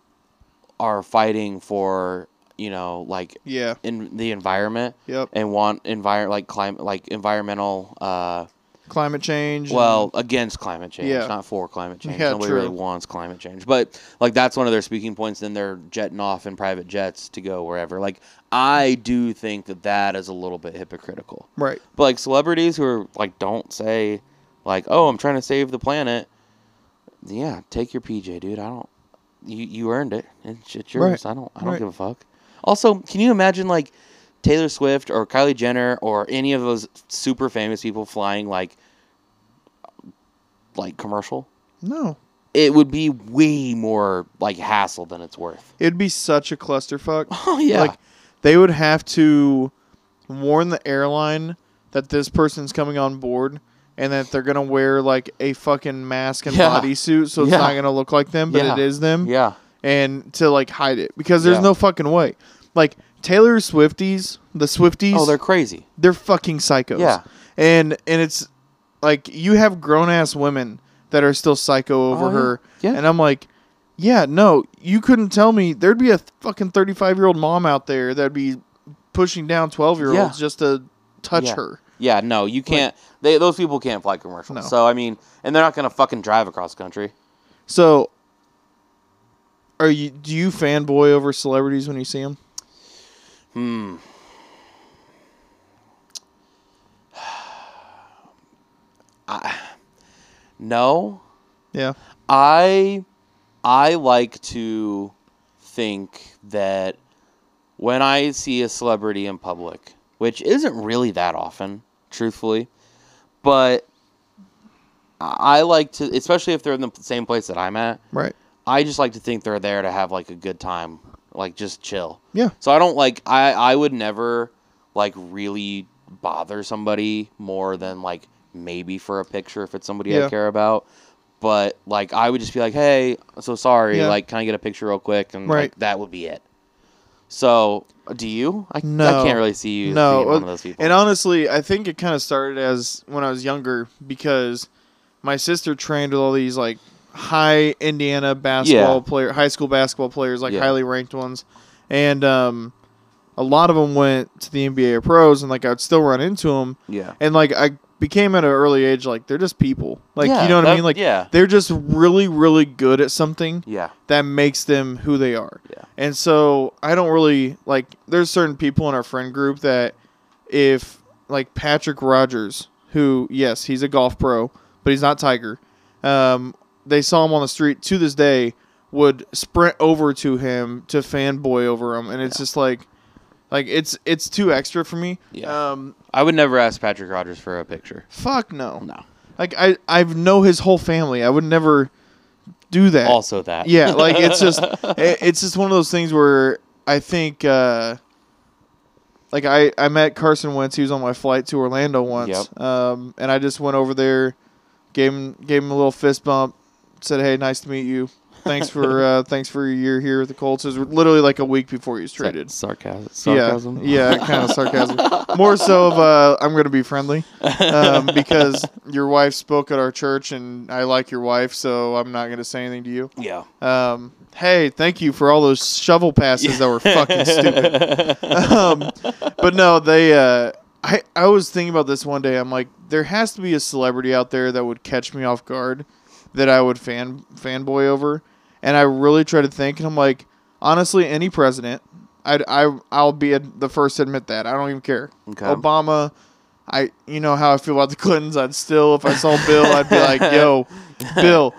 Speaker 2: are fighting for you know like
Speaker 1: yeah.
Speaker 2: in the environment
Speaker 1: Yep.
Speaker 2: and want envir like climate like environmental uh
Speaker 1: Climate change. and-
Speaker 2: well against climate change
Speaker 1: Yeah.
Speaker 2: not for climate change
Speaker 1: Yeah,
Speaker 2: nobody
Speaker 1: true.
Speaker 2: really wants climate change but like that's one of their speaking points then they're jetting off in private jets to go wherever like i do think that that is a little bit hypocritical
Speaker 1: right.
Speaker 2: but like celebrities who are like don't say like oh i'm trying to save the planet yeah, take your PJ, dude. I don't. You you earned it. It's, it's yours.
Speaker 1: Right.
Speaker 2: I don't. I don't
Speaker 1: Right.
Speaker 2: give a fuck. Also, can you imagine like Taylor Swift or Kylie Jenner or any of those super famous people flying like like commercial?
Speaker 1: No,
Speaker 2: It would be way more like hassle than it's worth.
Speaker 1: it'd be such a clusterfuck.
Speaker 2: Oh yeah.
Speaker 1: Like they would have to warn the airline that this person's coming on board and that they're gonna wear like a fucking mask and
Speaker 2: Yeah.
Speaker 1: bodysuit so it's
Speaker 2: Yeah.
Speaker 1: not gonna look like them, but
Speaker 2: Yeah.
Speaker 1: it is them.
Speaker 2: yeah.
Speaker 1: And to like hide it. Because there's no fucking way. Like Taylor Swifties, the Swifties,
Speaker 2: Oh, they're crazy.
Speaker 1: they're fucking psychos.
Speaker 2: Yeah.
Speaker 1: And and it's like you have grown ass women that are still psycho over
Speaker 2: Oh,
Speaker 1: her.
Speaker 2: Yeah.
Speaker 1: And I'm like, yeah, no, you couldn't tell me there'd be a fucking 35 year old mom out there that'd be pushing down 12 year olds just to touch
Speaker 2: Yeah.
Speaker 1: her.
Speaker 2: Yeah, no, you can't. They those people can't fly commercial.
Speaker 1: No.
Speaker 2: So I mean, and they're not gonna fucking drive across country.
Speaker 1: So, are you do you fanboy over celebrities when you see them?
Speaker 2: Hmm. I, no,
Speaker 1: Yeah.
Speaker 2: I I like to think that when I see a celebrity in public, which isn't really that often, truthfully, but I like to, especially if they're in the same place that I'm at.
Speaker 1: Right.
Speaker 2: I just like to think they're there to have like a good time, like just chill.
Speaker 1: Yeah.
Speaker 2: So I don't like I I would never like really bother somebody more than like maybe for a picture if it's somebody
Speaker 1: Yeah.
Speaker 2: I care about. But like I would just be like, "Hey, so sorry.
Speaker 1: Yeah.
Speaker 2: Like, can I get a picture real quick?" And
Speaker 1: Right.
Speaker 2: like that would be it. So, do you? I,
Speaker 1: no.
Speaker 2: I can't really see you
Speaker 1: No,
Speaker 2: one of those people.
Speaker 1: And honestly, I think it kind of started as when I was younger because my sister trained with all these like high Indiana basketball
Speaker 2: Yeah.
Speaker 1: player, high school basketball players, like
Speaker 2: Yeah.
Speaker 1: highly ranked ones, and um, a lot of them went to the NBA or pros, and like I'd still run into them,
Speaker 2: yeah.
Speaker 1: and like I became at an early age like they're just people, like
Speaker 2: Yeah,
Speaker 1: you know what I mean, like
Speaker 2: yeah.
Speaker 1: they're just really really good at something
Speaker 2: Yeah.
Speaker 1: that makes them who they are.
Speaker 2: Yeah.
Speaker 1: And so I don't really like there's certain people in our friend group that if like Patrick Rodgers, who yes, he's a golf pro, but he's not Tiger. Um, they saw him on the street to this day would sprint over to him to fanboy over him and it's just like like it's it's too extra for me.
Speaker 2: Yeah.
Speaker 1: Um
Speaker 2: I would never ask Patrick Rodgers for a picture.
Speaker 1: fuck no.
Speaker 2: No.
Speaker 1: Like I I know his whole family. I would never do that.
Speaker 2: Also that.
Speaker 1: Yeah, like it's just it- it's just one of those things where I think uh like I I met Carson Wentz. He was on my flight to Orlando once,
Speaker 2: Yep.
Speaker 1: um, and I just went over there, gave him gave him a little fist bump, said, "Hey, nice to meet you. Thanks for uh, thanks for your year here with the Colts." It was literally like a week before he was traded.
Speaker 2: Sarcasm. Sarcasm.
Speaker 1: Yeah, yeah, kind of sarcasm. More so of uh, I'm going to be friendly um, because your wife spoke at our church, and I like your wife, so I'm not going to say anything to you.
Speaker 2: Yeah.
Speaker 1: Um, hey, thank you for all those shovel passes that were fucking stupid. Um, but no, they. Uh, I I was thinking about this one day. I'm like, there has to be a celebrity out there that would catch me off guard, that I would fan fanboy over, and I really try to think, and I'm like, honestly, any president, I'd, I I'll be the first to admit that. I don't even care.
Speaker 2: Okay.
Speaker 1: Obama. I you know how I feel about the Clintons. I'd still, if I saw Bill, I'd be like, "Yo, Bill,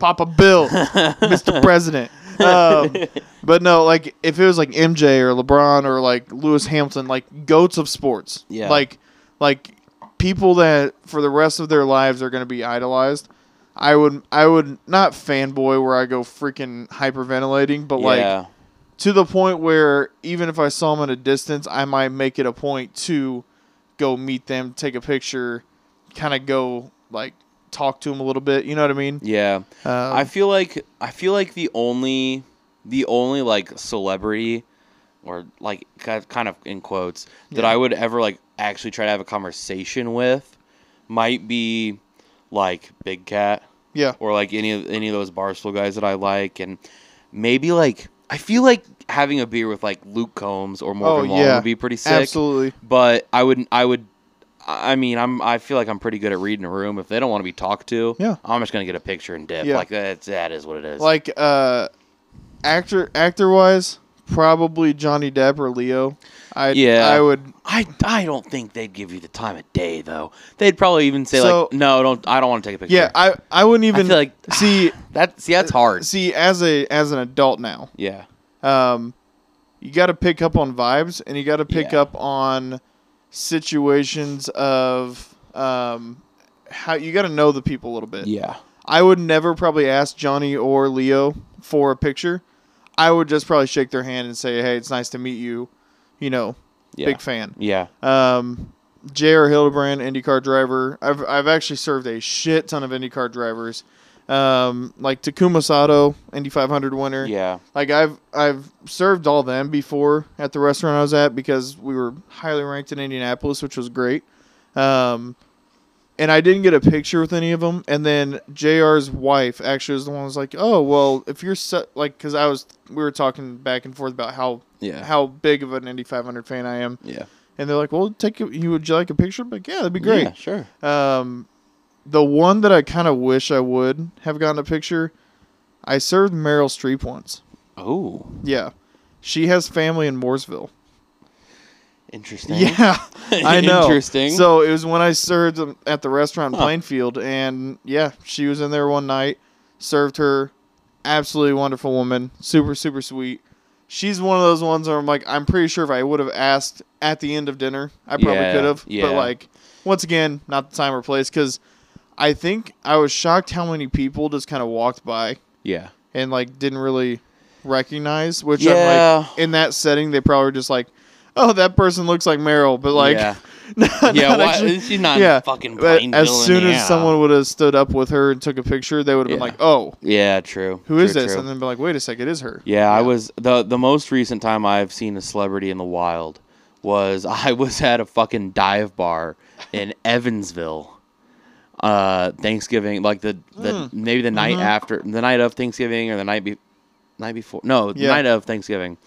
Speaker 1: Papa Bill, Mr. President." Um, but no, like if it was like MJ or LeBron or like Lewis Hamilton, like goats of sports,
Speaker 2: Yeah.
Speaker 1: like like people that for the rest of their lives are going to be idolized. I would I would not fanboy where I go freaking hyperventilating, but like to the point where even if I saw them at a distance, I might make it a point to go meet them, take a picture, kind of go like talk to them a little bit. You know what I mean?
Speaker 2: Yeah.
Speaker 1: Um,
Speaker 2: I feel like I feel like the only the only like celebrity or like kind of in quotes that
Speaker 1: Yeah.
Speaker 2: I would ever like actually try to have a conversation with might be like Big Cat
Speaker 1: yeah,
Speaker 2: or like any of any of those Barstool guys that I like and maybe like I feel like having a beer with like Luke Combs or Morgan
Speaker 1: Oh, yeah.
Speaker 2: would be pretty sick.
Speaker 1: absolutely.
Speaker 2: But I wouldn't. I would I mean I'm I feel like I'm pretty good at reading a room. If they don't want to be talked to,
Speaker 1: Yeah.
Speaker 2: I'm just gonna get a picture and dip.
Speaker 1: Yeah.
Speaker 2: Like that's that is what it is.
Speaker 1: Like uh, actor actor wise, probably Johnny Depp or Leo. I
Speaker 2: Yeah.
Speaker 1: I would.
Speaker 2: I, I don't think they'd give you the time of day though. They'd probably even say
Speaker 1: So-
Speaker 2: like, no, don't. I don't want to take a picture.
Speaker 1: Yeah, I I wouldn't even
Speaker 2: feel like-
Speaker 1: see
Speaker 2: that. See, that's hard.
Speaker 1: see as a as an adult now.
Speaker 2: Yeah.
Speaker 1: Um, you got to pick up on vibes and you got to pick
Speaker 2: Yeah.
Speaker 1: up on situations of um how you got to know the people a little bit.
Speaker 2: Yeah.
Speaker 1: I would never probably ask Johnny or Leo for a picture. I would just probably shake their hand and say, "Hey, it's nice to meet you." You know,
Speaker 2: Yeah.
Speaker 1: big fan.
Speaker 2: Yeah.
Speaker 1: Um, J.R. Hildebrand, IndyCar driver. I've I've actually served a shit ton of IndyCar drivers, um, like Takuma Sato, Indy 500 winner.
Speaker 2: Yeah.
Speaker 1: Like I've I've served all them before at the restaurant I was at because we were highly ranked in Indianapolis, which was great. Um, and I didn't get a picture with any of them. And then Jr's wife actually was the one who was like, "Oh well, if you're so, like," because I was we were talking back and forth about how
Speaker 2: Yeah.
Speaker 1: how big of an Indy 500 fan I am,
Speaker 2: Yeah.
Speaker 1: and they're like, "Well, take a, you would you like a picture?" But yeah, that'd be great.
Speaker 2: Yeah, sure.
Speaker 1: Um, the one that I kind of wish I would have gotten a picture. I served Meryl Streep once.
Speaker 2: Oh,
Speaker 1: Yeah. She has family in Mooresville.
Speaker 2: Interesting.
Speaker 1: Yeah, I know.
Speaker 2: Interesting.
Speaker 1: So it was when I served them at the restaurant in Plainfield, and yeah, she was in there one night. Served her, absolutely wonderful woman, super super sweet. She's one of those ones where I'm like, I'm pretty sure if I would have asked at the end of dinner, I probably
Speaker 2: Yeah,
Speaker 1: could have.
Speaker 2: yeah.
Speaker 1: But like, once again, not the time or place because I think I was shocked how many people just kind of walked by
Speaker 2: yeah.
Speaker 1: and like didn't really recognize. Which
Speaker 2: Yeah.
Speaker 1: I'm like, in that setting, they probably were just like, "Oh, that person looks like Meryl," but like,
Speaker 2: yeah.
Speaker 1: not
Speaker 2: yeah. Why,
Speaker 1: actually-
Speaker 2: she's not
Speaker 1: yeah.
Speaker 2: fucking
Speaker 1: But as soon as someone would have stood up with her and took a picture, they would have been like, "Oh,
Speaker 2: Yeah. True.
Speaker 1: who is
Speaker 2: True,
Speaker 1: this?"
Speaker 2: true.
Speaker 1: And then be like, "Wait a second, it is her."
Speaker 2: Yeah, I was the the most recent time I've seen a celebrity in the wild was I was at a fucking dive bar in Evansville. Uh, Thanksgiving, like the the
Speaker 1: Mm.
Speaker 2: maybe the night
Speaker 1: Mhm.
Speaker 2: after, the night of Thanksgiving or the night be, night before. No, the night of Thanksgiving.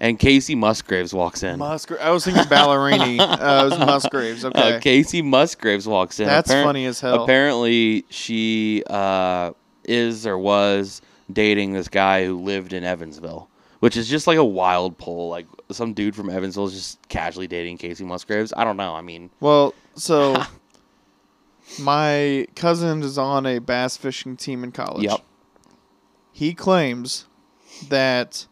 Speaker 2: And Kacey Musgraves walks in.
Speaker 1: Musgra- I was thinking Ballerini. uh, it was Musgraves. Okay,
Speaker 2: Uh, Kacey Musgraves walks in.
Speaker 1: that's
Speaker 2: Appar-
Speaker 1: funny as hell.
Speaker 2: Apparently, she uh, is or was dating this guy who lived in Evansville, which is just like a wild pull. Like some dude from Evansville is just casually dating Kacey Musgraves. I don't know. I mean,
Speaker 1: Well, so my cousin is on a bass fishing team in college.
Speaker 2: Yep.
Speaker 1: He claims that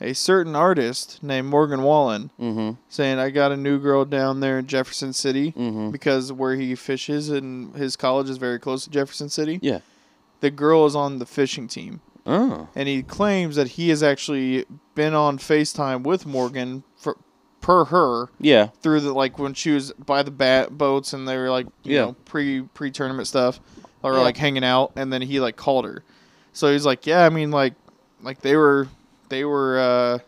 Speaker 1: a certain artist named Morgan Wallen
Speaker 2: mm-hmm,
Speaker 1: saying I got a new girl down there in Jefferson City
Speaker 2: mm-hmm.
Speaker 1: because where he fishes and his college is very close to Jefferson City.
Speaker 2: Yeah.
Speaker 1: The girl is on the fishing team.
Speaker 2: Oh,
Speaker 1: And he claims that he has actually been on FaceTime with Morgan for, per her
Speaker 2: yeah,
Speaker 1: through the like when she was by the bat boats and they were like you
Speaker 2: Yeah.
Speaker 1: know pre pre tournament stuff or
Speaker 2: Yeah.
Speaker 1: like hanging out and then he like called her so he's like yeah i mean like like they were they were uh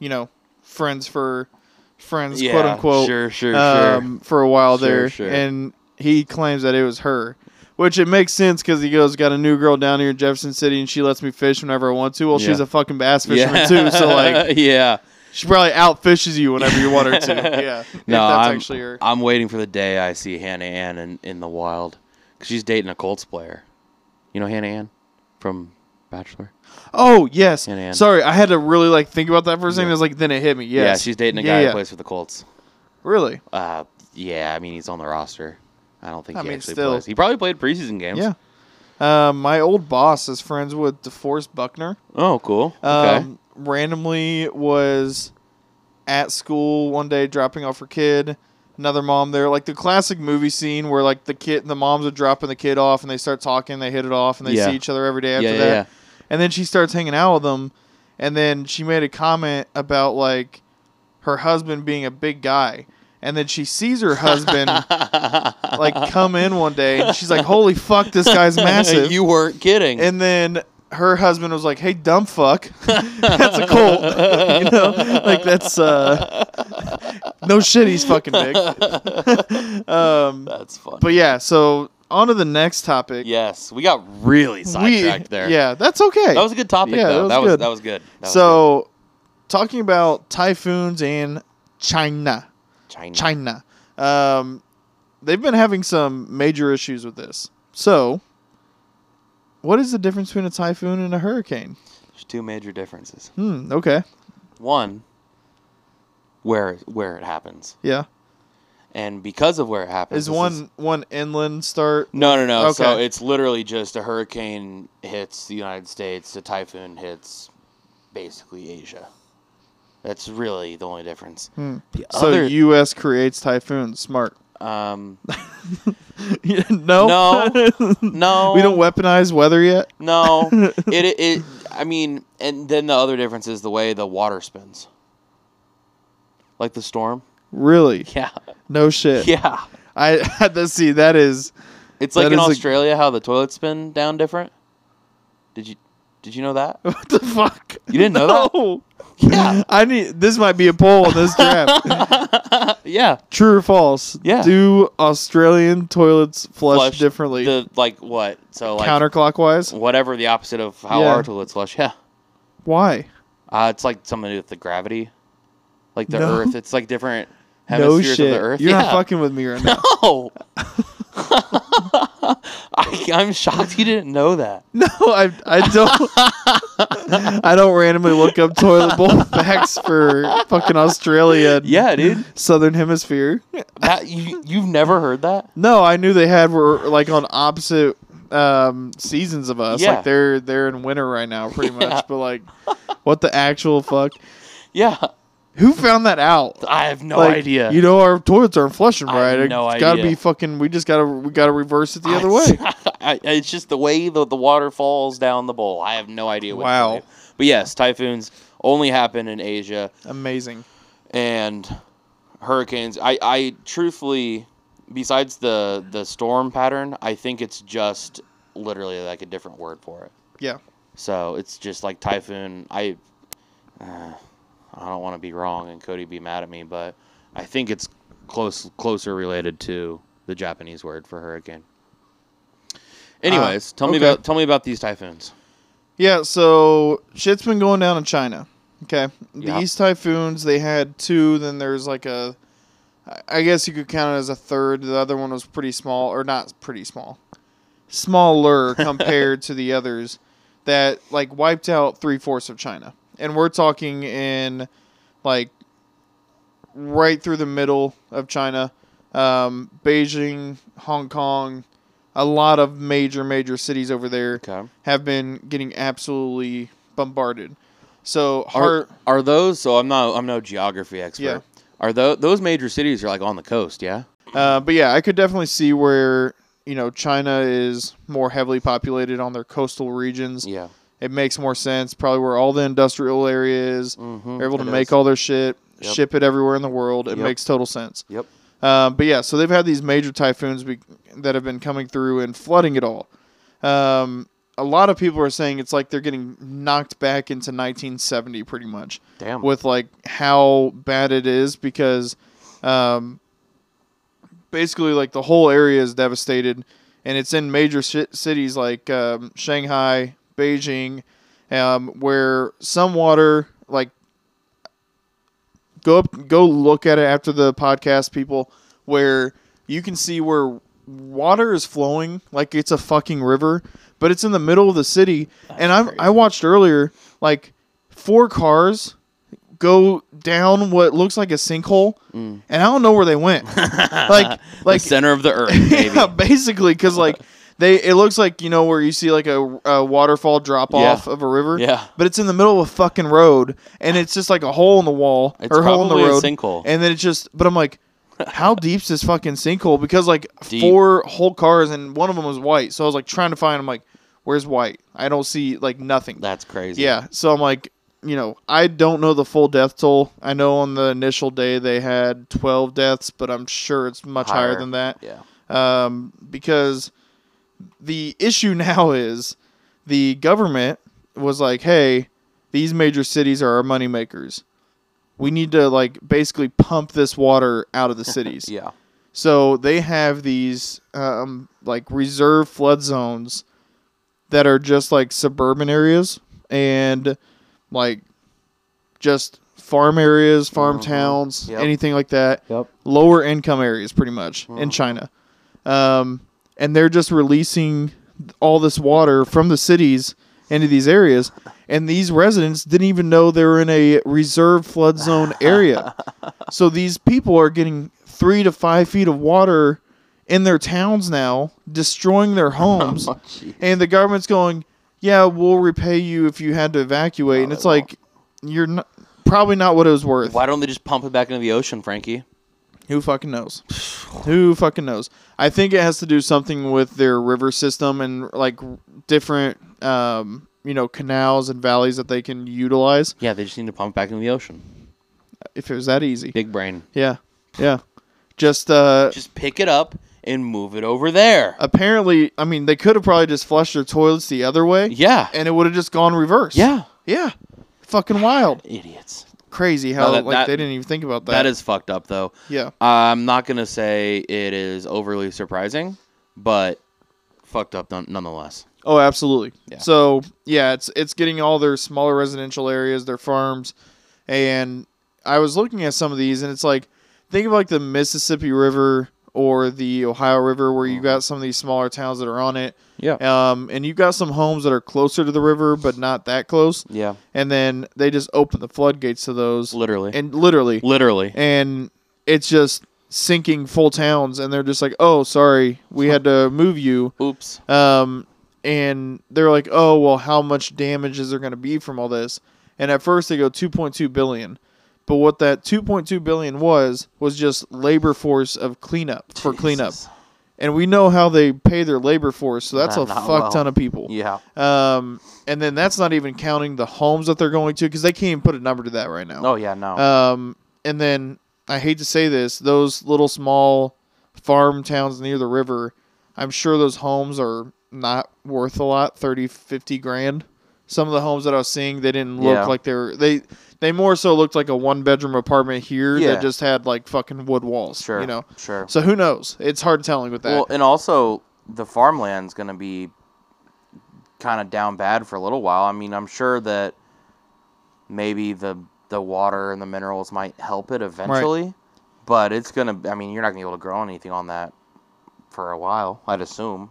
Speaker 1: you know friends for friends
Speaker 2: yeah.
Speaker 1: quote unquote
Speaker 2: Sure, sure,
Speaker 1: um for a while
Speaker 2: Sure,
Speaker 1: there
Speaker 2: sure.
Speaker 1: and he claims that it was her which it makes sense because he goes got a new girl down here in jefferson city and she lets me fish whenever i want to well she's a fucking bass
Speaker 2: sure.
Speaker 1: fisherman too so like
Speaker 2: yeah.
Speaker 1: she probably outfishes you whenever you want her to yeah
Speaker 2: No,
Speaker 1: that's
Speaker 2: I'm,
Speaker 1: actually her
Speaker 2: I'm waiting for the day I see Hannah Ann in, in the wild. Because she's dating a Colts player. You know Hannah Ann from Bachelor?
Speaker 1: Oh yes.
Speaker 2: Ann.
Speaker 1: Sorry, I had to really like think about that for a second.
Speaker 2: Yeah.
Speaker 1: It was like then it hit me. Yes.
Speaker 2: Yeah, she's dating a guy
Speaker 1: yeah.
Speaker 2: who plays for the Colts.
Speaker 1: Really?
Speaker 2: Uh, yeah, I mean he's on the roster. I don't think
Speaker 1: I
Speaker 2: he
Speaker 1: mean,
Speaker 2: actually
Speaker 1: still.
Speaker 2: plays. He probably played preseason games.
Speaker 1: Yeah. Um, my old boss is friends with DeForest Buckner.
Speaker 2: Oh, cool. Okay.
Speaker 1: Um, randomly was at school one day dropping off her kid. Another mom there, like the classic movie scene where like the kid, and the moms are dropping the kid off and they start talking, they hit it off, and they
Speaker 2: Yeah.
Speaker 1: see each other every day after
Speaker 2: yeah,
Speaker 1: that. And then she starts hanging out with them. And then she made a comment about like her husband being a big guy. And then she sees her husband like come in one day and she's like, Holy fuck, this guy's massive.
Speaker 2: you weren't kidding.
Speaker 1: and then her husband was like, Hey dumb fuck. that's a colt. you know? Like that's uh no shit he's fucking big. um
Speaker 2: That's fun.
Speaker 1: but yeah, so on to the next topic.
Speaker 2: yes, we got really sidetracked there.
Speaker 1: Yeah, that's okay.
Speaker 2: that was a good topic
Speaker 1: Yeah,
Speaker 2: though.
Speaker 1: that was good.
Speaker 2: that was good. That was
Speaker 1: so, talking about typhoons in China.
Speaker 2: China.
Speaker 1: China, um, they've been having some major issues with this. So, what is the difference between a typhoon and a hurricane?
Speaker 2: There's two major differences.
Speaker 1: Hmm. Okay.
Speaker 2: One, where where it happens,
Speaker 1: Yeah.
Speaker 2: And because of where it happens,
Speaker 1: Is one one inland start?
Speaker 2: No, no, no. So it's literally just a hurricane hits the United States, a typhoon hits basically Asia. That's really the only difference.
Speaker 1: Hmm.
Speaker 2: The
Speaker 1: So
Speaker 2: other,
Speaker 1: U.S. creates typhoons. Smart.
Speaker 2: um,
Speaker 1: no.
Speaker 2: No. no,
Speaker 1: we don't weaponize weather yet.
Speaker 2: No, it, it, it. I mean, and then the other difference is the way the water spins. Like the storm.
Speaker 1: Really?
Speaker 2: Yeah,
Speaker 1: No shit.
Speaker 2: yeah.
Speaker 1: I had to see that is
Speaker 2: It's like in Australia how the toilets spin down different. Did you did you know that?
Speaker 1: what the fuck?
Speaker 2: You didn't know that?
Speaker 1: No.
Speaker 2: Yeah.
Speaker 1: I need this might be a poll on this draft.
Speaker 2: yeah.
Speaker 1: True or false?
Speaker 2: Yeah.
Speaker 1: Do Australian toilets flush,
Speaker 2: Flush
Speaker 1: differently
Speaker 2: The like what? So like
Speaker 1: counterclockwise?
Speaker 2: whatever the opposite of how
Speaker 1: Yeah.
Speaker 2: our toilets flush. Yeah.
Speaker 1: Why?
Speaker 2: Uh, it's like something to do with the gravity, like the
Speaker 1: No.
Speaker 2: Earth. It's like different
Speaker 1: No shit.
Speaker 2: of the Earth.
Speaker 1: You're
Speaker 2: yeah.
Speaker 1: not fucking with me right now.
Speaker 2: No. I, I'm shocked you didn't know that.
Speaker 1: No, I I don't. I don't randomly look up toilet bowl facts for fucking Australia. and
Speaker 2: Yeah, dude.
Speaker 1: Southern Hemisphere.
Speaker 2: That you you've never heard that?
Speaker 1: No, I knew they had were like on opposite um, seasons of us.
Speaker 2: Yeah.
Speaker 1: Like they're they're in winter right now, pretty
Speaker 2: Yeah.
Speaker 1: much. But like, what the actual fuck?
Speaker 2: Yeah.
Speaker 1: Who found that out?
Speaker 2: I have no
Speaker 1: Like,
Speaker 2: idea.
Speaker 1: You know, our toilets aren't flushing right.
Speaker 2: I have no
Speaker 1: it's gotta be fucking. We just gotta we gotta reverse it the other way.
Speaker 2: I, it's just the way the, the water falls down the bowl. I have no idea what to
Speaker 1: Wow.
Speaker 2: But yes, typhoons only happen in Asia
Speaker 1: Amazing.
Speaker 2: and hurricanes. I, I truthfully besides the the storm pattern, I think it's just literally like a different word for it.
Speaker 1: Yeah.
Speaker 2: So it's just like typhoon. I uh, I don't want to be wrong and Coby be mad at me, but I think it's close closer related to the Japanese word for hurricane. Anyways, ah, tell me about tell me about these typhoons.
Speaker 1: Yeah, so shit's been going down in China. Okay.
Speaker 2: Yeah.
Speaker 1: These typhoons, they had two, then there's like a, I guess you could count it as a third. The other one was pretty small or not pretty small. Smaller compared to the others that like wiped out three fourths of China. And we're talking in like right through the middle of China. Um, Beijing, Hong Kong, a lot of major, major cities over there
Speaker 2: Okay.
Speaker 1: have been getting absolutely bombarded. So
Speaker 2: Are, are those so I'm not I'm no geography expert.
Speaker 1: Yeah.
Speaker 2: Are those those major cities are like on the coast, yeah?
Speaker 1: uh, but yeah, I could definitely see where you know China is more heavily populated on their coastal regions.
Speaker 2: Yeah.
Speaker 1: It makes more sense. Probably where all the industrial area is.
Speaker 2: Mm-hmm.
Speaker 1: They're able to make all their shit,
Speaker 2: Yep.
Speaker 1: ship it everywhere in the world. It
Speaker 2: Yep.
Speaker 1: makes total sense.
Speaker 2: Yep.
Speaker 1: Um, but yeah, so they've had these major typhoons be- that have been coming through and flooding it all. Um, a lot of people are saying it's like they're getting knocked back into 1970 pretty much
Speaker 2: Damn.
Speaker 1: with like how bad it is because um, basically like the whole area is devastated and it's in major shi cities like um, Shanghai, Beijing, um, where some water like go up go look at it after the podcast people where you can see where water is flowing like it's a fucking river but it's in the middle of the city. And I I watched earlier like four cars go down what looks like a sinkhole
Speaker 2: Mm.
Speaker 1: and I don't know where they went. Like like
Speaker 2: the center of the earth,
Speaker 1: yeah, basically cuz like they it looks like you know where you see like a, a waterfall drop
Speaker 2: Yeah.
Speaker 1: off of a river
Speaker 2: yeah.
Speaker 1: but it's in the middle of a fucking road and it's just like a hole in the wall
Speaker 2: It's
Speaker 1: or a hole in the road
Speaker 2: sinkhole.
Speaker 1: and then it's just but i'm like how deep's this fucking sinkhole because like
Speaker 2: Deep.
Speaker 1: four whole cars and one of them was white so i was like trying to find i'm like where's white i don't see like nothing
Speaker 2: That's crazy.
Speaker 1: yeah so i'm like you know i don't know the full death toll i know on the initial day they had 12 deaths but i'm sure it's much higher,
Speaker 2: Higher.
Speaker 1: than that
Speaker 2: Yeah.
Speaker 1: um, because the issue now is the government was like, "Hey, these major cities are our money makers. We need to like basically pump this water out of the cities."
Speaker 2: Yeah.
Speaker 1: So they have these um, like reserve flood zones that are just like suburban areas and like just farm areas, farm
Speaker 2: Mhm.
Speaker 1: towns,
Speaker 2: Yep.
Speaker 1: anything like that
Speaker 2: Yep.
Speaker 1: lower income areas pretty much in
Speaker 2: Mhm.
Speaker 1: China. Um, and they're just releasing all this water from the cities into these areas and these residents didn't even know they were in a reserve flood zone area. so these people are getting three to five feet of water in their towns now, destroying their homes,
Speaker 2: Oh,
Speaker 1: and the government's going, "Yeah, we'll repay you if you had to evacuate," and it's like, you're not. Probably not what it was worth.
Speaker 2: Why don't they just pump it back into the ocean, Frankie?
Speaker 1: Who fucking knows? Who fucking knows? I think it has to do something with their river system and like different, um, you know, canals and valleys that they can utilize.
Speaker 2: Yeah, they just need to pump back into the ocean.
Speaker 1: If it was that easy,
Speaker 2: Big brain.
Speaker 1: yeah, yeah. Just uh,
Speaker 2: Just pick it up and move it over there.
Speaker 1: apparently, I mean, they could have probably just flushed their toilets the other way,
Speaker 2: yeah.
Speaker 1: and it would have just gone reverse.
Speaker 2: Yeah.
Speaker 1: yeah. Fucking wild,
Speaker 2: Idiots.
Speaker 1: Crazy how
Speaker 2: No, that-
Speaker 1: like
Speaker 2: that-
Speaker 1: they didn't even think about that.
Speaker 2: That is fucked up, though.
Speaker 1: yeah.
Speaker 2: I'm not gonna say it is overly surprising, but fucked up none- nonetheless.
Speaker 1: Oh, absolutely.
Speaker 2: Yeah.
Speaker 1: So yeah, it's it's getting all their smaller residential areas, their farms, and I was looking at some of these, and it's like think of like the Mississippi River or the Ohio River, where you got some of these smaller towns that are on it,
Speaker 2: Yeah.
Speaker 1: um, and you've got some homes that are closer to the river but not that close,
Speaker 2: Yeah.
Speaker 1: and then they just open the floodgates to those,
Speaker 2: Literally.
Speaker 1: and literally,
Speaker 2: Literally.
Speaker 1: and it's just sinking full towns, and they're just like, oh, sorry, we had to move you.
Speaker 2: Oops.
Speaker 1: Um, and they're like, oh, well, how much damage is there going to be from all this? And at first they go 2.2 billion. But what that 2.2 billion was was just labor force of cleanup for cleanup. And we know how they pay their labor force, so that's a
Speaker 2: Not- not
Speaker 1: fuck
Speaker 2: well.
Speaker 1: ton of people.
Speaker 2: Yeah.
Speaker 1: Um, and then that's not even counting the homes that they're going to because they can't even put a number to that right now.
Speaker 2: Oh yeah. No.
Speaker 1: Um, and then I hate to say this, those little small farm towns near the river, I'm sure those homes are not worth a lot, 30, 50 grand. Some of the homes that I was seeing, they didn't look
Speaker 2: Yeah.
Speaker 1: like they were they they more so looked like a one bedroom apartment here
Speaker 2: Yeah.
Speaker 1: that just had like fucking wood walls.
Speaker 2: sure.
Speaker 1: You know.
Speaker 2: Sure.
Speaker 1: So who knows? It's hard telling with that.
Speaker 2: Well, and also the farmland's gonna be kind of down bad for a little while. I mean, I'm sure that maybe the the water and the minerals might help it eventually, but it's gonna. I mean, you're not gonna be able to grow anything on that for a while. I'd assume.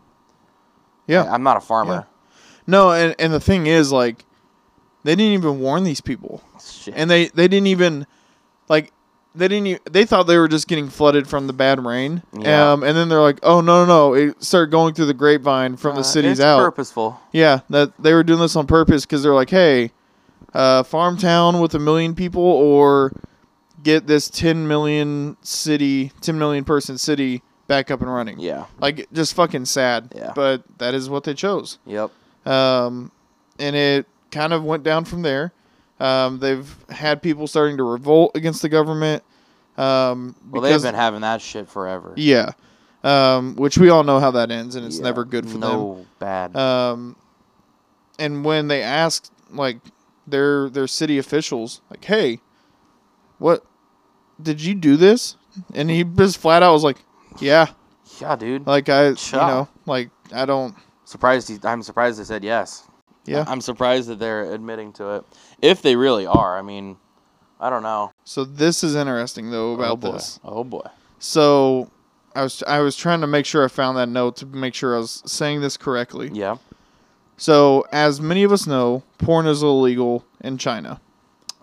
Speaker 1: yeah.
Speaker 2: I, am not a farmer.
Speaker 1: No, and and the thing is like they didn't even warn these people.
Speaker 2: Shit.
Speaker 1: and they they didn't even like they didn't e they thought they were just getting flooded from the bad rain
Speaker 2: Yeah.
Speaker 1: um and then they're like oh no no no it started going through the grapevine from the
Speaker 2: Uh,
Speaker 1: cities
Speaker 2: it's
Speaker 1: out
Speaker 2: purposeful.
Speaker 1: yeah that they were doing this on purpose because they're like hey uh farm town with a million people or get this 10 million city 10 million person city back up and running
Speaker 2: Yeah.
Speaker 1: like just fucking sad
Speaker 2: Yeah.
Speaker 1: but that is what they chose
Speaker 2: Yep.
Speaker 1: um, and it kind of went down from there. Um, they've had people starting to revolt against the government. Um,
Speaker 2: Well, they've been having that shit forever.
Speaker 1: yeah, um, which we all know how that ends, and it's
Speaker 2: Yeah.
Speaker 1: never good for them.
Speaker 2: no bad.
Speaker 1: Um, and when they asked like their their city officials, like, "Hey, what did you do this?" and he just flat out was like, "Yeah,
Speaker 2: yeah, dude.
Speaker 1: like I, you
Speaker 2: Sure.
Speaker 1: know, like I don't."
Speaker 2: Surprised. He, I'm surprised they said yes.
Speaker 1: Yeah.
Speaker 2: I'm surprised that they're admitting to it. If they really are, I mean, I don't know
Speaker 1: So this is interesting though about
Speaker 2: oh boy.
Speaker 1: this.
Speaker 2: Oh boy.
Speaker 1: So I was I was trying to make sure I found that note to make sure I was saying this correctly.
Speaker 2: Yeah.
Speaker 1: So as many of us know, porn is illegal in China.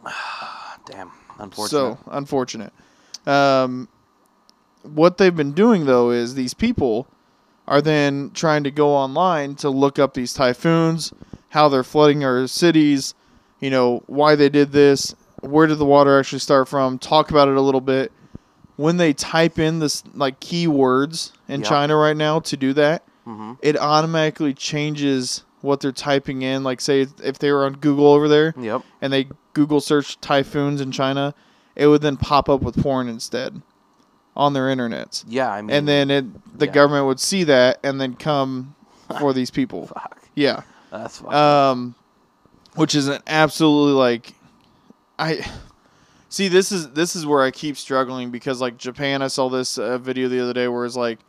Speaker 2: Damn. Unfortunate.
Speaker 1: So unfortunate. Um, what they've been doing though is these people are then trying to go online to look up these typhoons, how they're flooding our cities, you know, why they did this, where did the water actually start from, talk about it a little bit. When they type in this like keywords in
Speaker 2: Yeah.
Speaker 1: China right now to do that,
Speaker 2: hmm
Speaker 1: it automatically changes what they're typing in. Like say if they were on Google over there
Speaker 2: Yep.
Speaker 1: and they Google search typhoons in China, it would then pop up with porn instead on their internets.
Speaker 2: Yeah. I mean.
Speaker 1: And then it the
Speaker 2: yeah.
Speaker 1: government would see that and then come for these people.
Speaker 2: Fuck.
Speaker 1: Yeah.
Speaker 2: That's fucking.
Speaker 1: Um which is an absolutely like I See, this is this is where I keep struggling because like Japan, I saw this uh, video the other day where it's like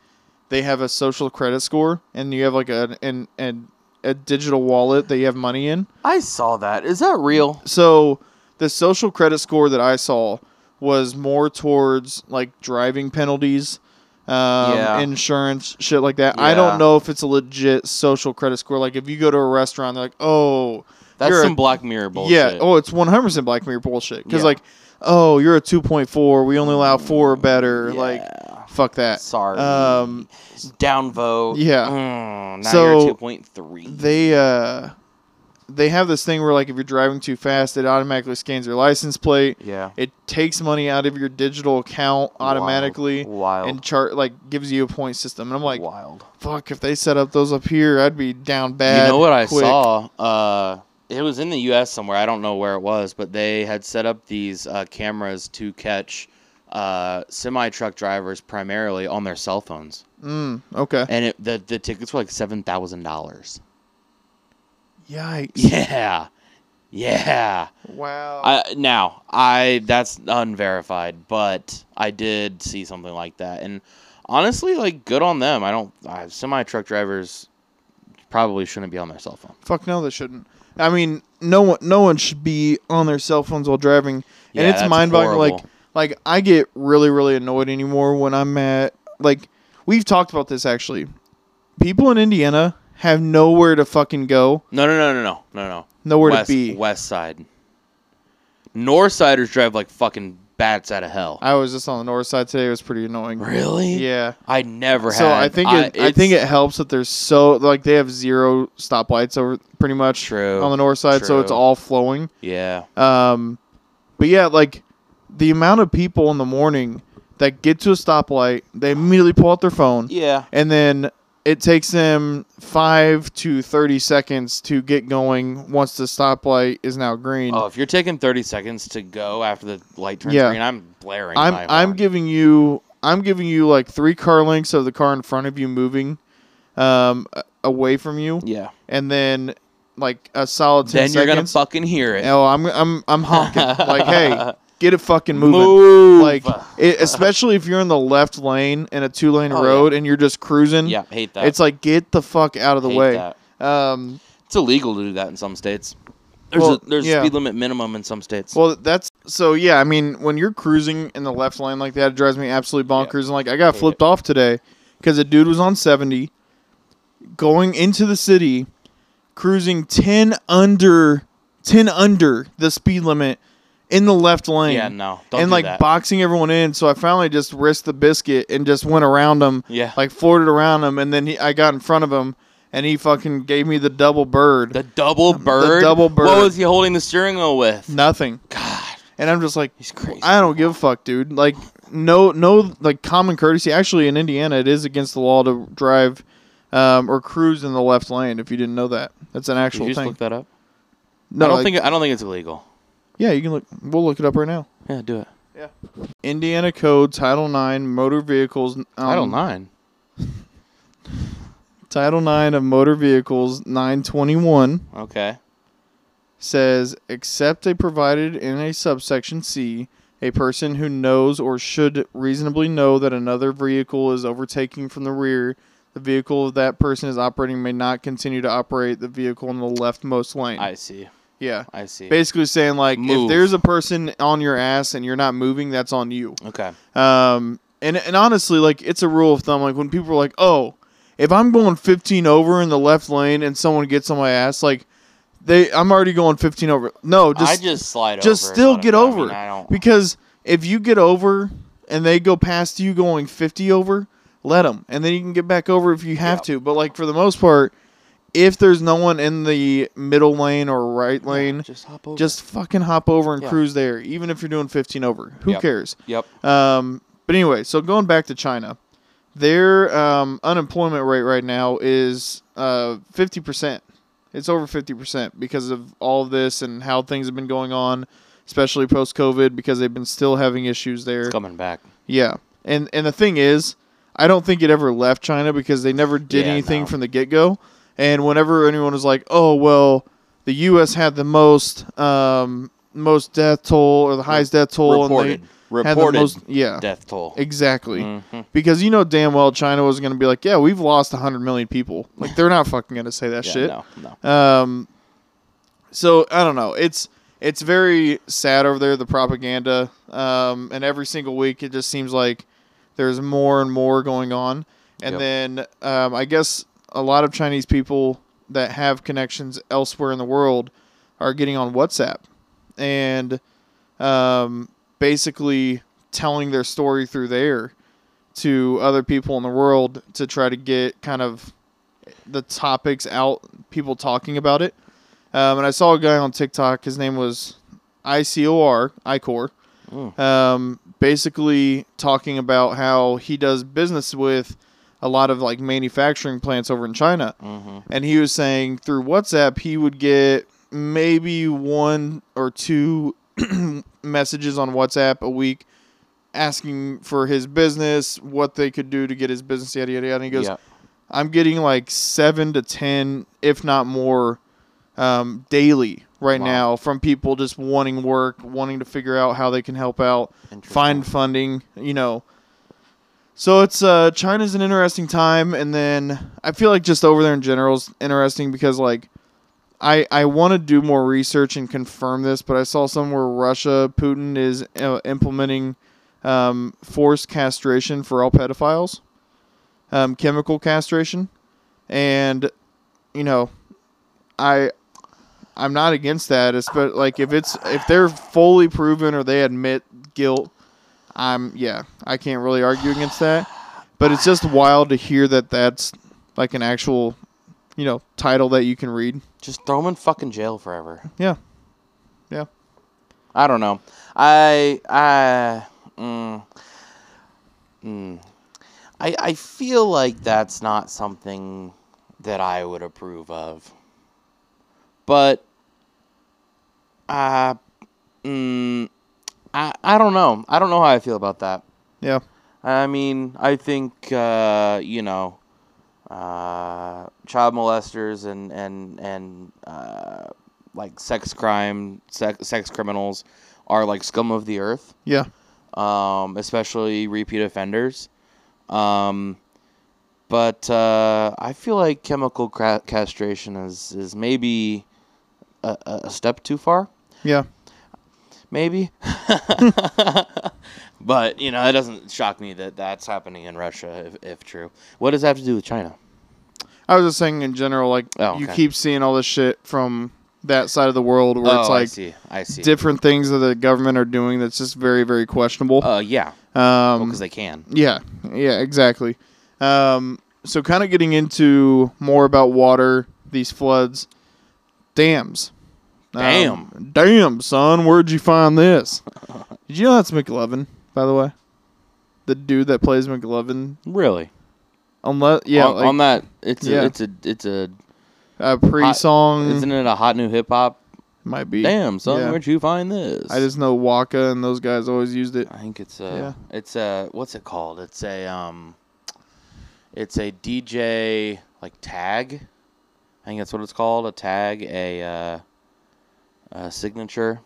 Speaker 1: they have a social credit score and you have like a an, an a digital wallet that you have money in.
Speaker 2: I saw that. Is that real?
Speaker 1: So the social credit score that I saw was more towards like driving penalties, um,
Speaker 2: Yeah.
Speaker 1: insurance, shit like that. I don't know if it's a legit social credit score. Like if you go to a restaurant, they're like, oh,
Speaker 2: That's some
Speaker 1: a,
Speaker 2: Black Mirror bullshit.
Speaker 1: yeah. Oh, it's one hundred percent Black Mirror bullshit. Because
Speaker 2: Yeah.
Speaker 1: like, oh, you're a two point four. We only allow four or better. Like, fuck that.
Speaker 2: Sorry.
Speaker 1: Um,
Speaker 2: Downvote.
Speaker 1: Yeah.
Speaker 2: Mm, now
Speaker 1: So,
Speaker 2: you're two point three.
Speaker 1: they uh, they have this thing where like if you're driving too fast, it automatically scans your license plate.
Speaker 2: Yeah.
Speaker 1: It takes money out of your digital account automatically.
Speaker 2: Wild.
Speaker 1: And chart like gives you a point system, and I'm like,
Speaker 2: Wild.
Speaker 1: fuck! If they set up those up here, I'd be down bad.
Speaker 2: You know what I
Speaker 1: quick.
Speaker 2: saw? Uh, it was in the U.S. somewhere. I don't know where it was, but they had set up these uh, cameras to catch uh, semi truck drivers primarily on their cell phones,
Speaker 1: Mm, okay.
Speaker 2: and it, the the tickets were like seven thousand dollars.
Speaker 1: Yikes!
Speaker 2: Yeah, yeah.
Speaker 1: Wow.
Speaker 2: I, now I that's unverified, but I did see something like that, and honestly, like good on them. I don't uh, semi truck drivers probably shouldn't be on their cell phone.
Speaker 1: Fuck no, they shouldn't. I mean, no one, no one should be on their cell phones while driving, and
Speaker 2: Yeah,
Speaker 1: it's
Speaker 2: that's
Speaker 1: mind-boggling. Like, like I get really, really annoyed anymore when I'm at like we've talked about this actually. People in Indiana have nowhere to fucking go,
Speaker 2: No, no, no, no, no, no, no.
Speaker 1: nowhere
Speaker 2: west,
Speaker 1: to be.
Speaker 2: West side. North siders drive like fucking bats out of hell.
Speaker 1: I was just on the north side today. It was pretty annoying.
Speaker 2: really?
Speaker 1: Yeah.
Speaker 2: I never had.
Speaker 1: So I think it, I, think it helps that there's so like they have zero stoplights over pretty much
Speaker 2: True,
Speaker 1: on the north side, so it's all flowing.
Speaker 2: Yeah.
Speaker 1: Um, but yeah, like the amount of people in the morning that get to a stoplight, they immediately pull out their phone,
Speaker 2: Yeah.
Speaker 1: and then it takes them five to thirty seconds to get going once the stoplight is now green.
Speaker 2: Oh, if you're taking 30 seconds to go after the light turns
Speaker 1: Yeah.
Speaker 2: green, I'm blaring.
Speaker 1: I'm
Speaker 2: my
Speaker 1: I'm
Speaker 2: horn.
Speaker 1: giving you I'm giving you like three car lengths of the car in front of you moving, um, away from you,
Speaker 2: Yeah.
Speaker 1: and then like a solid
Speaker 2: Then you're gonna fucking hear it.
Speaker 1: Oh, I'm I'm I'm honking like, hey, get it fucking moving.
Speaker 2: Move.
Speaker 1: Like, it, especially if you're in the left lane in a two lane
Speaker 2: Oh, yeah.
Speaker 1: road and you're just cruising.
Speaker 2: yeah, hate that.
Speaker 1: It's like get the fuck out of the
Speaker 2: Hate
Speaker 1: way. Um,
Speaker 2: It's illegal to do that in some states. There's
Speaker 1: Well,
Speaker 2: a there's
Speaker 1: yeah.
Speaker 2: a speed limit minimum in some states.
Speaker 1: well, that's so yeah. I mean, when you're cruising in the left lane like that, it drives me absolutely bonkers. And like, I got
Speaker 2: Hate
Speaker 1: flipped off today because a dude was on seventy, going into the city, cruising ten under, ten under the speed limit in the left lane.
Speaker 2: yeah, no, don't
Speaker 1: and
Speaker 2: do
Speaker 1: like
Speaker 2: that.
Speaker 1: boxing everyone in. So I finally just risked the biscuit and just went around him,
Speaker 2: yeah,
Speaker 1: like flirted around him, and then he, I got in front of him, and he fucking gave me the double bird.
Speaker 2: the double bird.
Speaker 1: double bird.
Speaker 2: What was he holding the steering wheel with?
Speaker 1: Nothing.
Speaker 2: God,
Speaker 1: And I'm just like,
Speaker 2: he's crazy.
Speaker 1: I don't give a fuck, dude. Like, no, no, like common courtesy. Actually, in Indiana, it is against the law to drive um, or cruise in the left lane. If you didn't know that, that's an
Speaker 2: Did
Speaker 1: actual
Speaker 2: you just
Speaker 1: thing.
Speaker 2: look that up?
Speaker 1: no,
Speaker 2: I don't
Speaker 1: like-
Speaker 2: think I don't think it's illegal.
Speaker 1: Yeah, you can look. We'll look it up right now.
Speaker 2: Yeah, do it. Yeah.
Speaker 1: Indiana Code Title Nine Motor Vehicles. Um,
Speaker 2: Title nine.
Speaker 1: Title Nine of Motor Vehicles 921
Speaker 2: Okay.
Speaker 1: says, except a provided in a subsection C, a person who knows or should reasonably know that another vehicle is overtaking from the rear, the vehicle that person is operating may not continue to operate the vehicle in the leftmost lane.
Speaker 2: I see.
Speaker 1: Yeah.
Speaker 2: I see.
Speaker 1: Basically saying like if there's a person on your ass and you're not moving, that's on you.
Speaker 2: Okay.
Speaker 1: Um, and and honestly, like it's a rule of thumb. Like when people are like, "Oh, if I'm going 15 over in the left lane and someone gets on my ass, like they, I'm already going 15 over." No, just
Speaker 2: I just slide
Speaker 1: just
Speaker 2: over.
Speaker 1: still get
Speaker 2: mean,
Speaker 1: over
Speaker 2: I don't.
Speaker 1: because if you get over and they go past you going 50 over, let them, and then you can get back over if you have
Speaker 2: Yep.
Speaker 1: to. But like for the most part, if there's no one in the middle lane or right lane,
Speaker 2: just hop over.
Speaker 1: just fucking hop over and
Speaker 2: Yeah.
Speaker 1: cruise there, even if you're doing 15 over. Who
Speaker 2: Yep.
Speaker 1: cares?
Speaker 2: Yep.
Speaker 1: Um, but anyway, so going back to China, their um, unemployment rate right now is uh, 50%. It's over 50% because of all of this and how things have been going on, especially post COVID, because they've been still having issues there.
Speaker 2: It's coming back.
Speaker 1: Yeah. And, and the thing is, I don't think it ever left China because they never did
Speaker 2: Yeah,
Speaker 1: anything
Speaker 2: no.
Speaker 1: from the get go. And whenever anyone was like, oh, well, the U.S. had the most um, most death toll or the highest death toll,
Speaker 2: Reported.
Speaker 1: and they had the
Speaker 2: Reported
Speaker 1: most, yeah,
Speaker 2: death toll.
Speaker 1: Exactly.
Speaker 2: Mhm.
Speaker 1: Because you know damn well China was going to be like, yeah, we've lost 100 million people. Like, they're not fucking going to say that
Speaker 2: Yeah,
Speaker 1: shit.
Speaker 2: No, no.
Speaker 1: Um, so, I don't know. It's it's very sad over there, the propaganda. Um, and every single week, it just seems like there's more and more going on. And
Speaker 2: Yep.
Speaker 1: then um, I guess a lot of Chinese people that have connections elsewhere in the world are getting on WhatsApp and um, basically telling their story through there to other people in the world to try to get kind of the topics out, people talking about it. Um, and I saw a guy on TikTok. His name was ICOR, ICOR.
Speaker 2: Mm.
Speaker 1: Um, basically talking about how he does business with a lot of like manufacturing plants over in China.
Speaker 2: hmm
Speaker 1: And he was saying through WhatsApp he would get maybe one or two messages on WhatsApp a week asking for his business, what they could do to get his business, yada yada yada. And he goes,
Speaker 2: yeah.
Speaker 1: I'm getting like seven to ten, if not more, um, daily right
Speaker 2: Wow.
Speaker 1: now from people just wanting work, wanting to figure out how they can help out, find funding, you know. So it's uh China's an interesting time and then I feel like just over there in general is interesting because like I I want to do more research and confirm this, but I saw somewhere Russia Putin is uh, implementing um, forced castration for all pedophiles, um, chemical castration, and you know, I I'm not against that. But like if it's if they're fully proven or they admit guilt, I'm yeah I can't really argue against that. But it's just wild to hear that that's like an actual, you know, title that you can read.
Speaker 2: Just throw him in fucking jail forever.
Speaker 1: Yeah, yeah.
Speaker 2: I don't know. I I mm, mm, I I feel like that's not something that I would approve of. But uh mm, I I don't know. I don't know how I feel about that.
Speaker 1: Yeah.
Speaker 2: I mean, I think uh, you know, uh, child molesters and and and uh, like sex crime, sex, sex criminals are like scum of the earth.
Speaker 1: Yeah.
Speaker 2: Um, especially repeat offenders. Um, but uh, I feel like chemical castration is is maybe a a step too far
Speaker 1: Yeah.
Speaker 2: Maybe. but you know, it doesn't shock me that that's happening in Russia, if, if true. What does that have to do with China?
Speaker 1: I was just saying in general, like
Speaker 2: Oh,
Speaker 1: you
Speaker 2: okay.
Speaker 1: keep seeing all this shit from that side of the world where it's
Speaker 2: oh, I
Speaker 1: like
Speaker 2: see. I see.
Speaker 1: different things that the government are doing that's just very, very questionable.
Speaker 2: uh, yeah,
Speaker 1: um,
Speaker 2: because they can.
Speaker 1: yeah, yeah, exactly. Um, so kind of getting into more about water, these floods, dams. Um,
Speaker 2: Damn.
Speaker 1: damn, son, where'd you find this? Did you know that's McLovin, by the way? The dude that plays McLovin.
Speaker 2: Really?
Speaker 1: Unless, yeah,
Speaker 2: on,
Speaker 1: like
Speaker 2: on that, it's
Speaker 1: Yeah.
Speaker 2: a, it's a, it's a.
Speaker 1: a pre-song
Speaker 2: Isn't it a hot new hip hop?
Speaker 1: might be.
Speaker 2: Damn, son,
Speaker 1: Yeah.
Speaker 2: where'd you find this?
Speaker 1: I just know Waka and those guys always used it.
Speaker 2: I think it's a.
Speaker 1: Yeah.
Speaker 2: It's a. What's it called? It's a um. It's a DJ like tag. I think that's what it's called. A tag, a uh, a signature.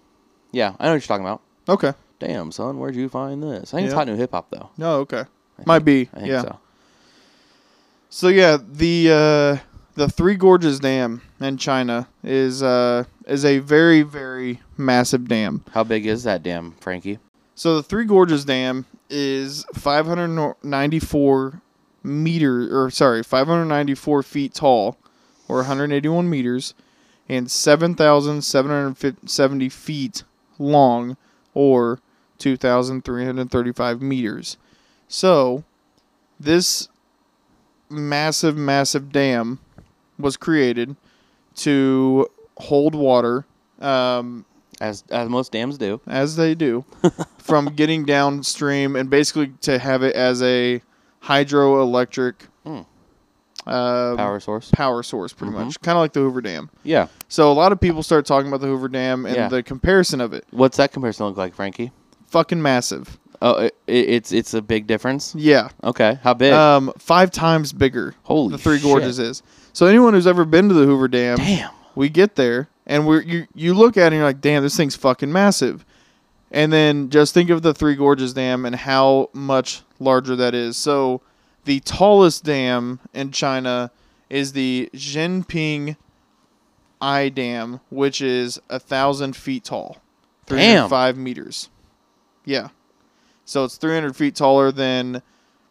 Speaker 2: Yeah, I know what you're talking about.
Speaker 1: Okay.
Speaker 2: Damn, son, where'd you find this? I think it's
Speaker 1: Yeah.
Speaker 2: hot new hip hop though.
Speaker 1: No, okay.
Speaker 2: I
Speaker 1: Might
Speaker 2: think-
Speaker 1: be.
Speaker 2: I think
Speaker 1: yeah.
Speaker 2: so.
Speaker 1: So yeah, the uh, the Three Gorges Dam in China is uh, is a very very massive dam.
Speaker 2: How big is that dam, Frankie?
Speaker 1: So the Three Gorges Dam is 594 meter or sorry 594 feet tall, or 181 meters, and 7,770 feet long, or 2,335 meters. So this massive massive dam was created to hold water. Um,
Speaker 2: As as most dams do.
Speaker 1: as they do, from getting downstream and basically to have it as a hydroelectric Um,
Speaker 2: Power source.
Speaker 1: power source, pretty
Speaker 2: Mhm.
Speaker 1: much, kind of like the Hoover Dam.
Speaker 2: Yeah.
Speaker 1: So a lot of people start talking about the Hoover Dam and
Speaker 2: Yeah.
Speaker 1: the comparison of it.
Speaker 2: What's that comparison look like, Frankie?
Speaker 1: Fucking massive.
Speaker 2: Oh, it, it's it's a big difference.
Speaker 1: Yeah.
Speaker 2: Okay, how big?
Speaker 1: Um, five times bigger.
Speaker 2: Holy
Speaker 1: the Three
Speaker 2: shit.
Speaker 1: Gorges is. So anyone who's ever been to the Hoover Dam,
Speaker 2: Damn.
Speaker 1: we get there and we're you you look at it and you're like, damn, this thing's fucking massive. And then just think of the Three Gorges Dam and how much larger that is. So the tallest dam in China is the Jinping I Dam, which is a thousand feet tall.
Speaker 2: Damn.
Speaker 1: 305 meters. Yeah. So it's 300 feet taller than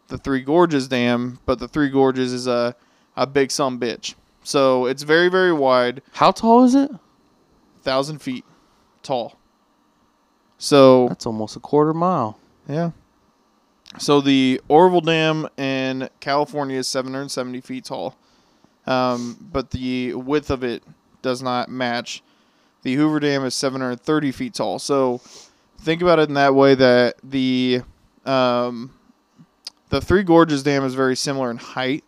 Speaker 1: the Three Gorges Dam, but the Three Gorges is a, a big some bitch. So it's very, very wide.
Speaker 2: How tall is it?
Speaker 1: thousand feet tall. So
Speaker 2: That's almost a quarter mile.
Speaker 1: yeah. So the Oroville Dam in California is 770 feet tall, um, but the width of it does not match. The Hoover Dam is 730 feet tall. So think about it in that way that the um, the Three Gorges Dam is very similar in height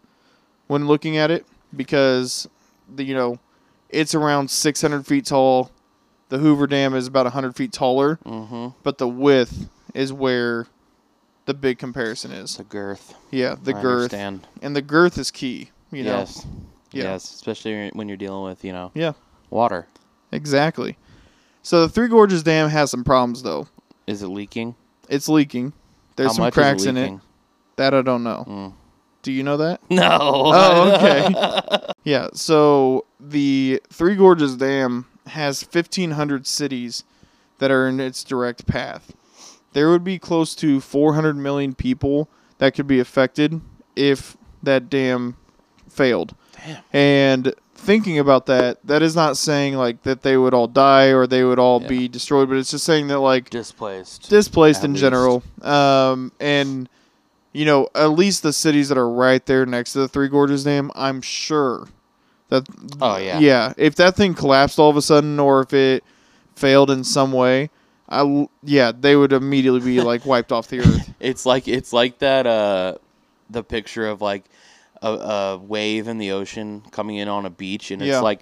Speaker 1: when looking at it because the you know it's around 600 feet tall. The Hoover Dam is about 100 feet taller
Speaker 2: Mm-hmm.
Speaker 1: but the width is where the big comparison is.
Speaker 2: The girth.
Speaker 1: Yeah, the
Speaker 2: I
Speaker 1: girth,
Speaker 2: Understand.
Speaker 1: and the girth is key. You know,
Speaker 2: yes.
Speaker 1: Yeah.
Speaker 2: Yes. Especially when you're dealing with you know
Speaker 1: yeah,
Speaker 2: water.
Speaker 1: exactly. So the Three Gorges Dam has some problems though.
Speaker 2: Is it leaking?
Speaker 1: It's leaking. There's
Speaker 2: How
Speaker 1: some cracks in it. That I don't know.
Speaker 2: Mm.
Speaker 1: Do you know that?
Speaker 2: No.
Speaker 1: Oh, okay. Yeah. So the Three Gorges Dam has 1,500 cities that are in its direct path. There would be close to 400 million people that could be affected if that dam failed.
Speaker 2: Damn.
Speaker 1: And thinking about that, that is not saying like that they would all die or they would all
Speaker 2: Yeah.
Speaker 1: be destroyed, but it's just saying that like
Speaker 2: Displaced.
Speaker 1: displaced in
Speaker 2: least.
Speaker 1: general. Um, and you know, at least the cities that are right there next to the Three Gorges Dam, I'm sure that.
Speaker 2: Oh, yeah.
Speaker 1: Yeah, if that thing collapsed all of a sudden, or if it failed in some way, I yeah, they would immediately be like wiped off the earth.
Speaker 2: It's like it's like that uh the picture of like a, a wave in the ocean coming in on a beach and it's
Speaker 1: Yeah.
Speaker 2: like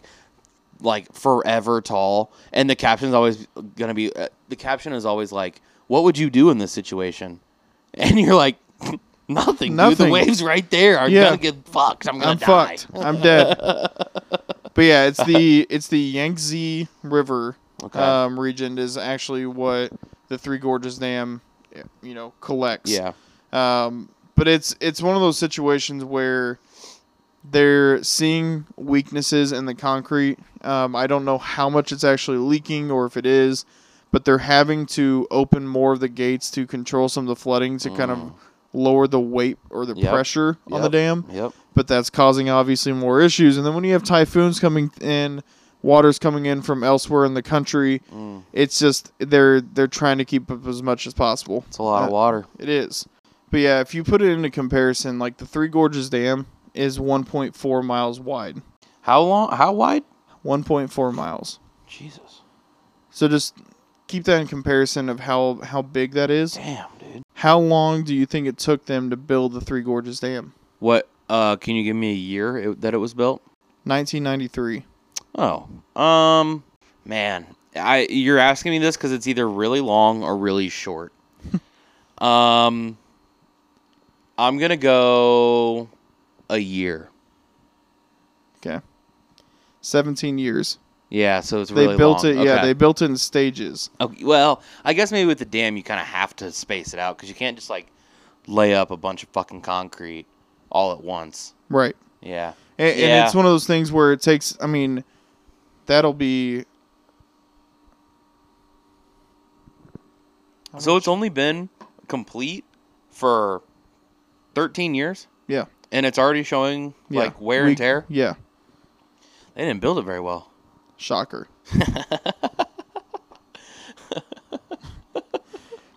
Speaker 2: like forever tall and the caption's always going to be uh, the caption is always like what would you do in this situation? And you're like nothing. Dude,
Speaker 1: Nothing.
Speaker 2: the wave's right there. I'm
Speaker 1: Yeah.
Speaker 2: going to get fucked. I'm gonna
Speaker 1: I'm
Speaker 2: to die.
Speaker 1: fucked. I'm dead. but yeah, it's the it's the Yangtze River
Speaker 2: Okay.
Speaker 1: um, region is actually what the Three Gorges Dam, you know, collects.
Speaker 2: yeah.
Speaker 1: Um, but it's it's one of those situations where they're seeing weaknesses in the concrete. Um, I don't know how much it's actually leaking or if it is, but they're having to open more of the gates to control some of the flooding to kind of lower the weight or the
Speaker 2: Mm. Yep.
Speaker 1: pressure on the
Speaker 2: Yep.
Speaker 1: dam.
Speaker 2: Yep.
Speaker 1: But that's causing obviously more issues. And then when you have typhoons coming in, water's coming in from elsewhere in the country,
Speaker 2: Mm.
Speaker 1: it's just they're they're trying to keep up as much as possible.
Speaker 2: It's a lot of
Speaker 1: Uh,
Speaker 2: water.
Speaker 1: It is. But yeah, if you put it into comparison, like the Three Gorges Dam is 1.4 miles wide.
Speaker 2: How long how wide?
Speaker 1: 1.4 miles.
Speaker 2: Jesus.
Speaker 1: So just keep that in comparison of how how big that is.
Speaker 2: Damn, dude.
Speaker 1: How long do you think it took them to build the Three Gorges Dam?
Speaker 2: What uh can you give me a year it, that it was built?
Speaker 1: 1993.
Speaker 2: Oh, um, man, I you're asking me this because it's either really long or really short. um, I'm gonna go a year.
Speaker 1: Okay. 17 years.
Speaker 2: Yeah, so it's
Speaker 1: They built
Speaker 2: long.
Speaker 1: it. Yeah,
Speaker 2: Okay.
Speaker 1: they built it in stages.
Speaker 2: Okay, well, I guess maybe with the dam you kind of have to space it out because you can't just like lay up a bunch of fucking concrete all at once.
Speaker 1: Right.
Speaker 2: Yeah.
Speaker 1: And, and
Speaker 2: Yeah.
Speaker 1: it's one of those things where it takes. I mean, that'll be.
Speaker 2: So it's only been complete for 13 years,
Speaker 1: yeah.
Speaker 2: and it's already showing
Speaker 1: Yeah.
Speaker 2: like wear
Speaker 1: We-
Speaker 2: and tear.
Speaker 1: Yeah.
Speaker 2: They didn't build it very well.
Speaker 1: Shocker.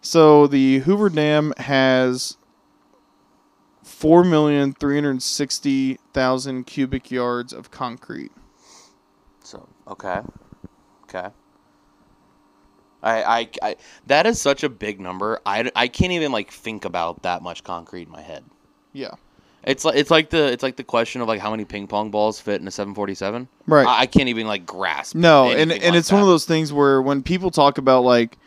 Speaker 1: so the Hoover Dam has four million three hundred sixty thousand cubic yards of concrete.
Speaker 2: Okay, okay. I, I, I that is such a big number. I, I can't even like think about that much concrete in my head.
Speaker 1: Yeah.
Speaker 2: It's like it's like the it's like the question of like how many ping pong balls fit in a 747.
Speaker 1: Right.
Speaker 2: I, I can't even like grasp.
Speaker 1: No, and and
Speaker 2: like
Speaker 1: it's one of those things where when people talk about like,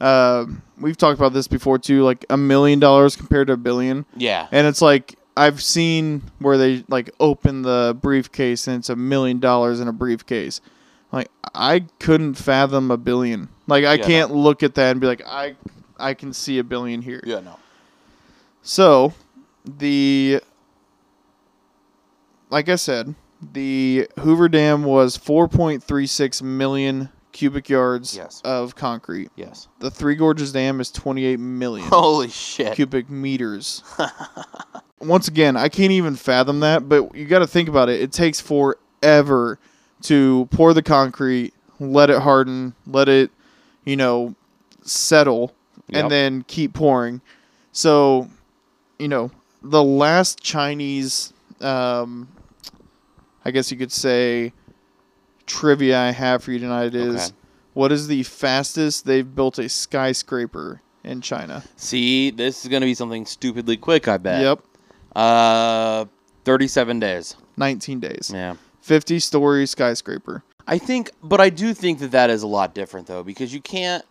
Speaker 1: uh, we've talked about this before too, like a million dollars compared to a billion,
Speaker 2: Yeah.
Speaker 1: and it's like I've seen where they like open the briefcase and it's a million dollars in a briefcase. Like I couldn't fathom a billion. Like I
Speaker 2: Yeah,
Speaker 1: can't look at that and be like I I can see a billion here.
Speaker 2: Yeah. No.
Speaker 1: So, the like I said, the Hoover Dam was 4.36 million cubic yards
Speaker 2: Yes.
Speaker 1: of concrete.
Speaker 2: Yes.
Speaker 1: The Three Gorges Dam is 28 million
Speaker 2: Holy shit.
Speaker 1: cubic meters. Once again, I can't even fathom that, but you got to think about it. It takes forever to pour the concrete, let it harden, let it, you know, settle,
Speaker 2: Yep.
Speaker 1: and then keep pouring. So, you know, the last Chinese, um, I guess you could say, trivia I have for you tonight is
Speaker 2: Okay.
Speaker 1: what is the fastest they've built a skyscraper in China?
Speaker 2: See, this is gonna be something stupidly quick. I bet.
Speaker 1: Yep,
Speaker 2: Uh, thirty-seven days.
Speaker 1: 19 days.
Speaker 2: Yeah.
Speaker 1: 50 story skyscraper.
Speaker 2: I think, but I do think that that is a lot different though, because you can't.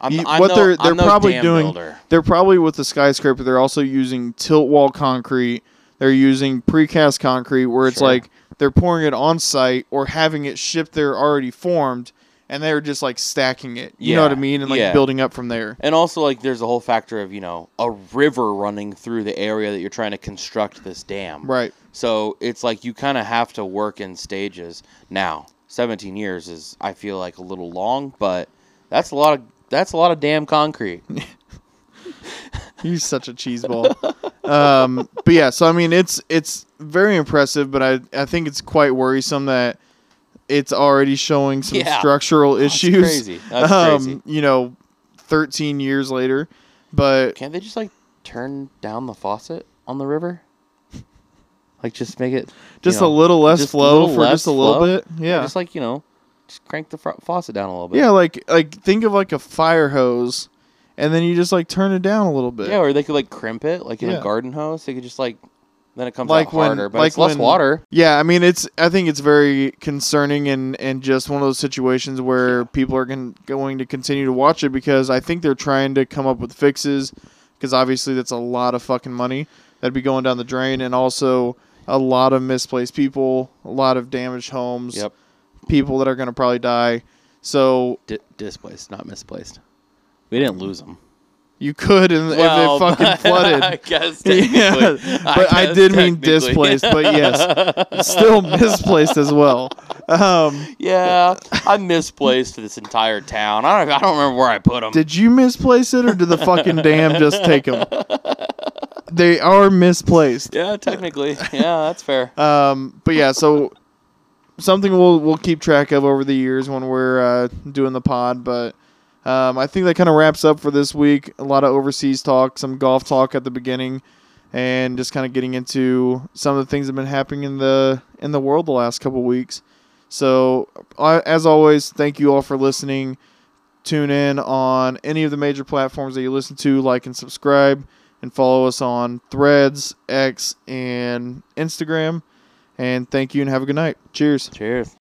Speaker 2: I'm,
Speaker 1: You-
Speaker 2: I'm
Speaker 1: what
Speaker 2: no,
Speaker 1: they're they're
Speaker 2: no
Speaker 1: probably doing
Speaker 2: builder.
Speaker 1: they're probably with the skyscraper they're also using tilt wall concrete they're using precast concrete where it's
Speaker 2: Sure.
Speaker 1: like they're pouring it on site or having it shipped there already formed and they're just like stacking it you know what i mean and like
Speaker 2: yeah.
Speaker 1: building up from there
Speaker 2: And also, like, there's a whole factor of you know a river running through the area that you're trying to construct this dam.
Speaker 1: right
Speaker 2: So it's like you kind of have to work in stages. Now, 17 years is I feel like a little long, but that's a lot of that's a lot of damn concrete.
Speaker 1: he's such a cheese ball um but yeah so i mean it's it's very impressive but i i think it's quite worrisome that it's already showing some
Speaker 2: Yeah.
Speaker 1: structural
Speaker 2: That's
Speaker 1: issues
Speaker 2: crazy. That's
Speaker 1: um,
Speaker 2: crazy.
Speaker 1: you know 13 years later but
Speaker 2: Can't they just like turn down the faucet on the river? Like just make it
Speaker 1: just
Speaker 2: you
Speaker 1: a little less flow
Speaker 2: little
Speaker 1: for
Speaker 2: less
Speaker 1: just a little
Speaker 2: flow?
Speaker 1: bit. Yeah.
Speaker 2: Just like you know, just crank the fr- faucet down a little bit.
Speaker 1: yeah, like like think of like a fire hose and then you just like turn it down a little bit.
Speaker 2: Yeah, or they could like crimp it, like in
Speaker 1: Yeah.
Speaker 2: a garden hose. They could just like, then it comes
Speaker 1: Like
Speaker 2: out
Speaker 1: when-
Speaker 2: harder, but
Speaker 1: like
Speaker 2: it's less
Speaker 1: when-
Speaker 2: water.
Speaker 1: Yeah, I mean it's I think it's very concerning and and just one of those situations where people are going to continue to watch it because I think they're trying to come up with fixes because obviously that's a lot of fucking money that'd be going down the drain and also a lot of misplaced people, a lot of damaged homes,
Speaker 2: Yep,
Speaker 1: people that are going to probably die. So
Speaker 2: Di- displaced, not misplaced. We didn't lose them.
Speaker 1: You could and if it fucking flooded.
Speaker 2: I guess
Speaker 1: Yeah, but I
Speaker 2: guess
Speaker 1: did mean displaced, but yes. still misplaced as well. Um,
Speaker 2: yeah, I misplaced this entire town. I don't. I don't remember where I put them.
Speaker 1: did you misplace it, or did the fucking dam just take them? They are misplaced.
Speaker 2: yeah, technically. Yeah, that's fair.
Speaker 1: Um, but yeah, so something we'll we'll keep track of over the years when we're uh, doing the pod. But um, I think that kind of wraps up for this week. A lot of overseas talk, some golf talk at the beginning, and just kind of getting into some of the things that have been happening in the in the world the last couple weeks. So as always, thank you all for listening. Tune in on any of the major platforms that you listen to, like and subscribe, and follow us on Threads, X, and Instagram. And thank you and have a good night. Cheers.
Speaker 2: Cheers.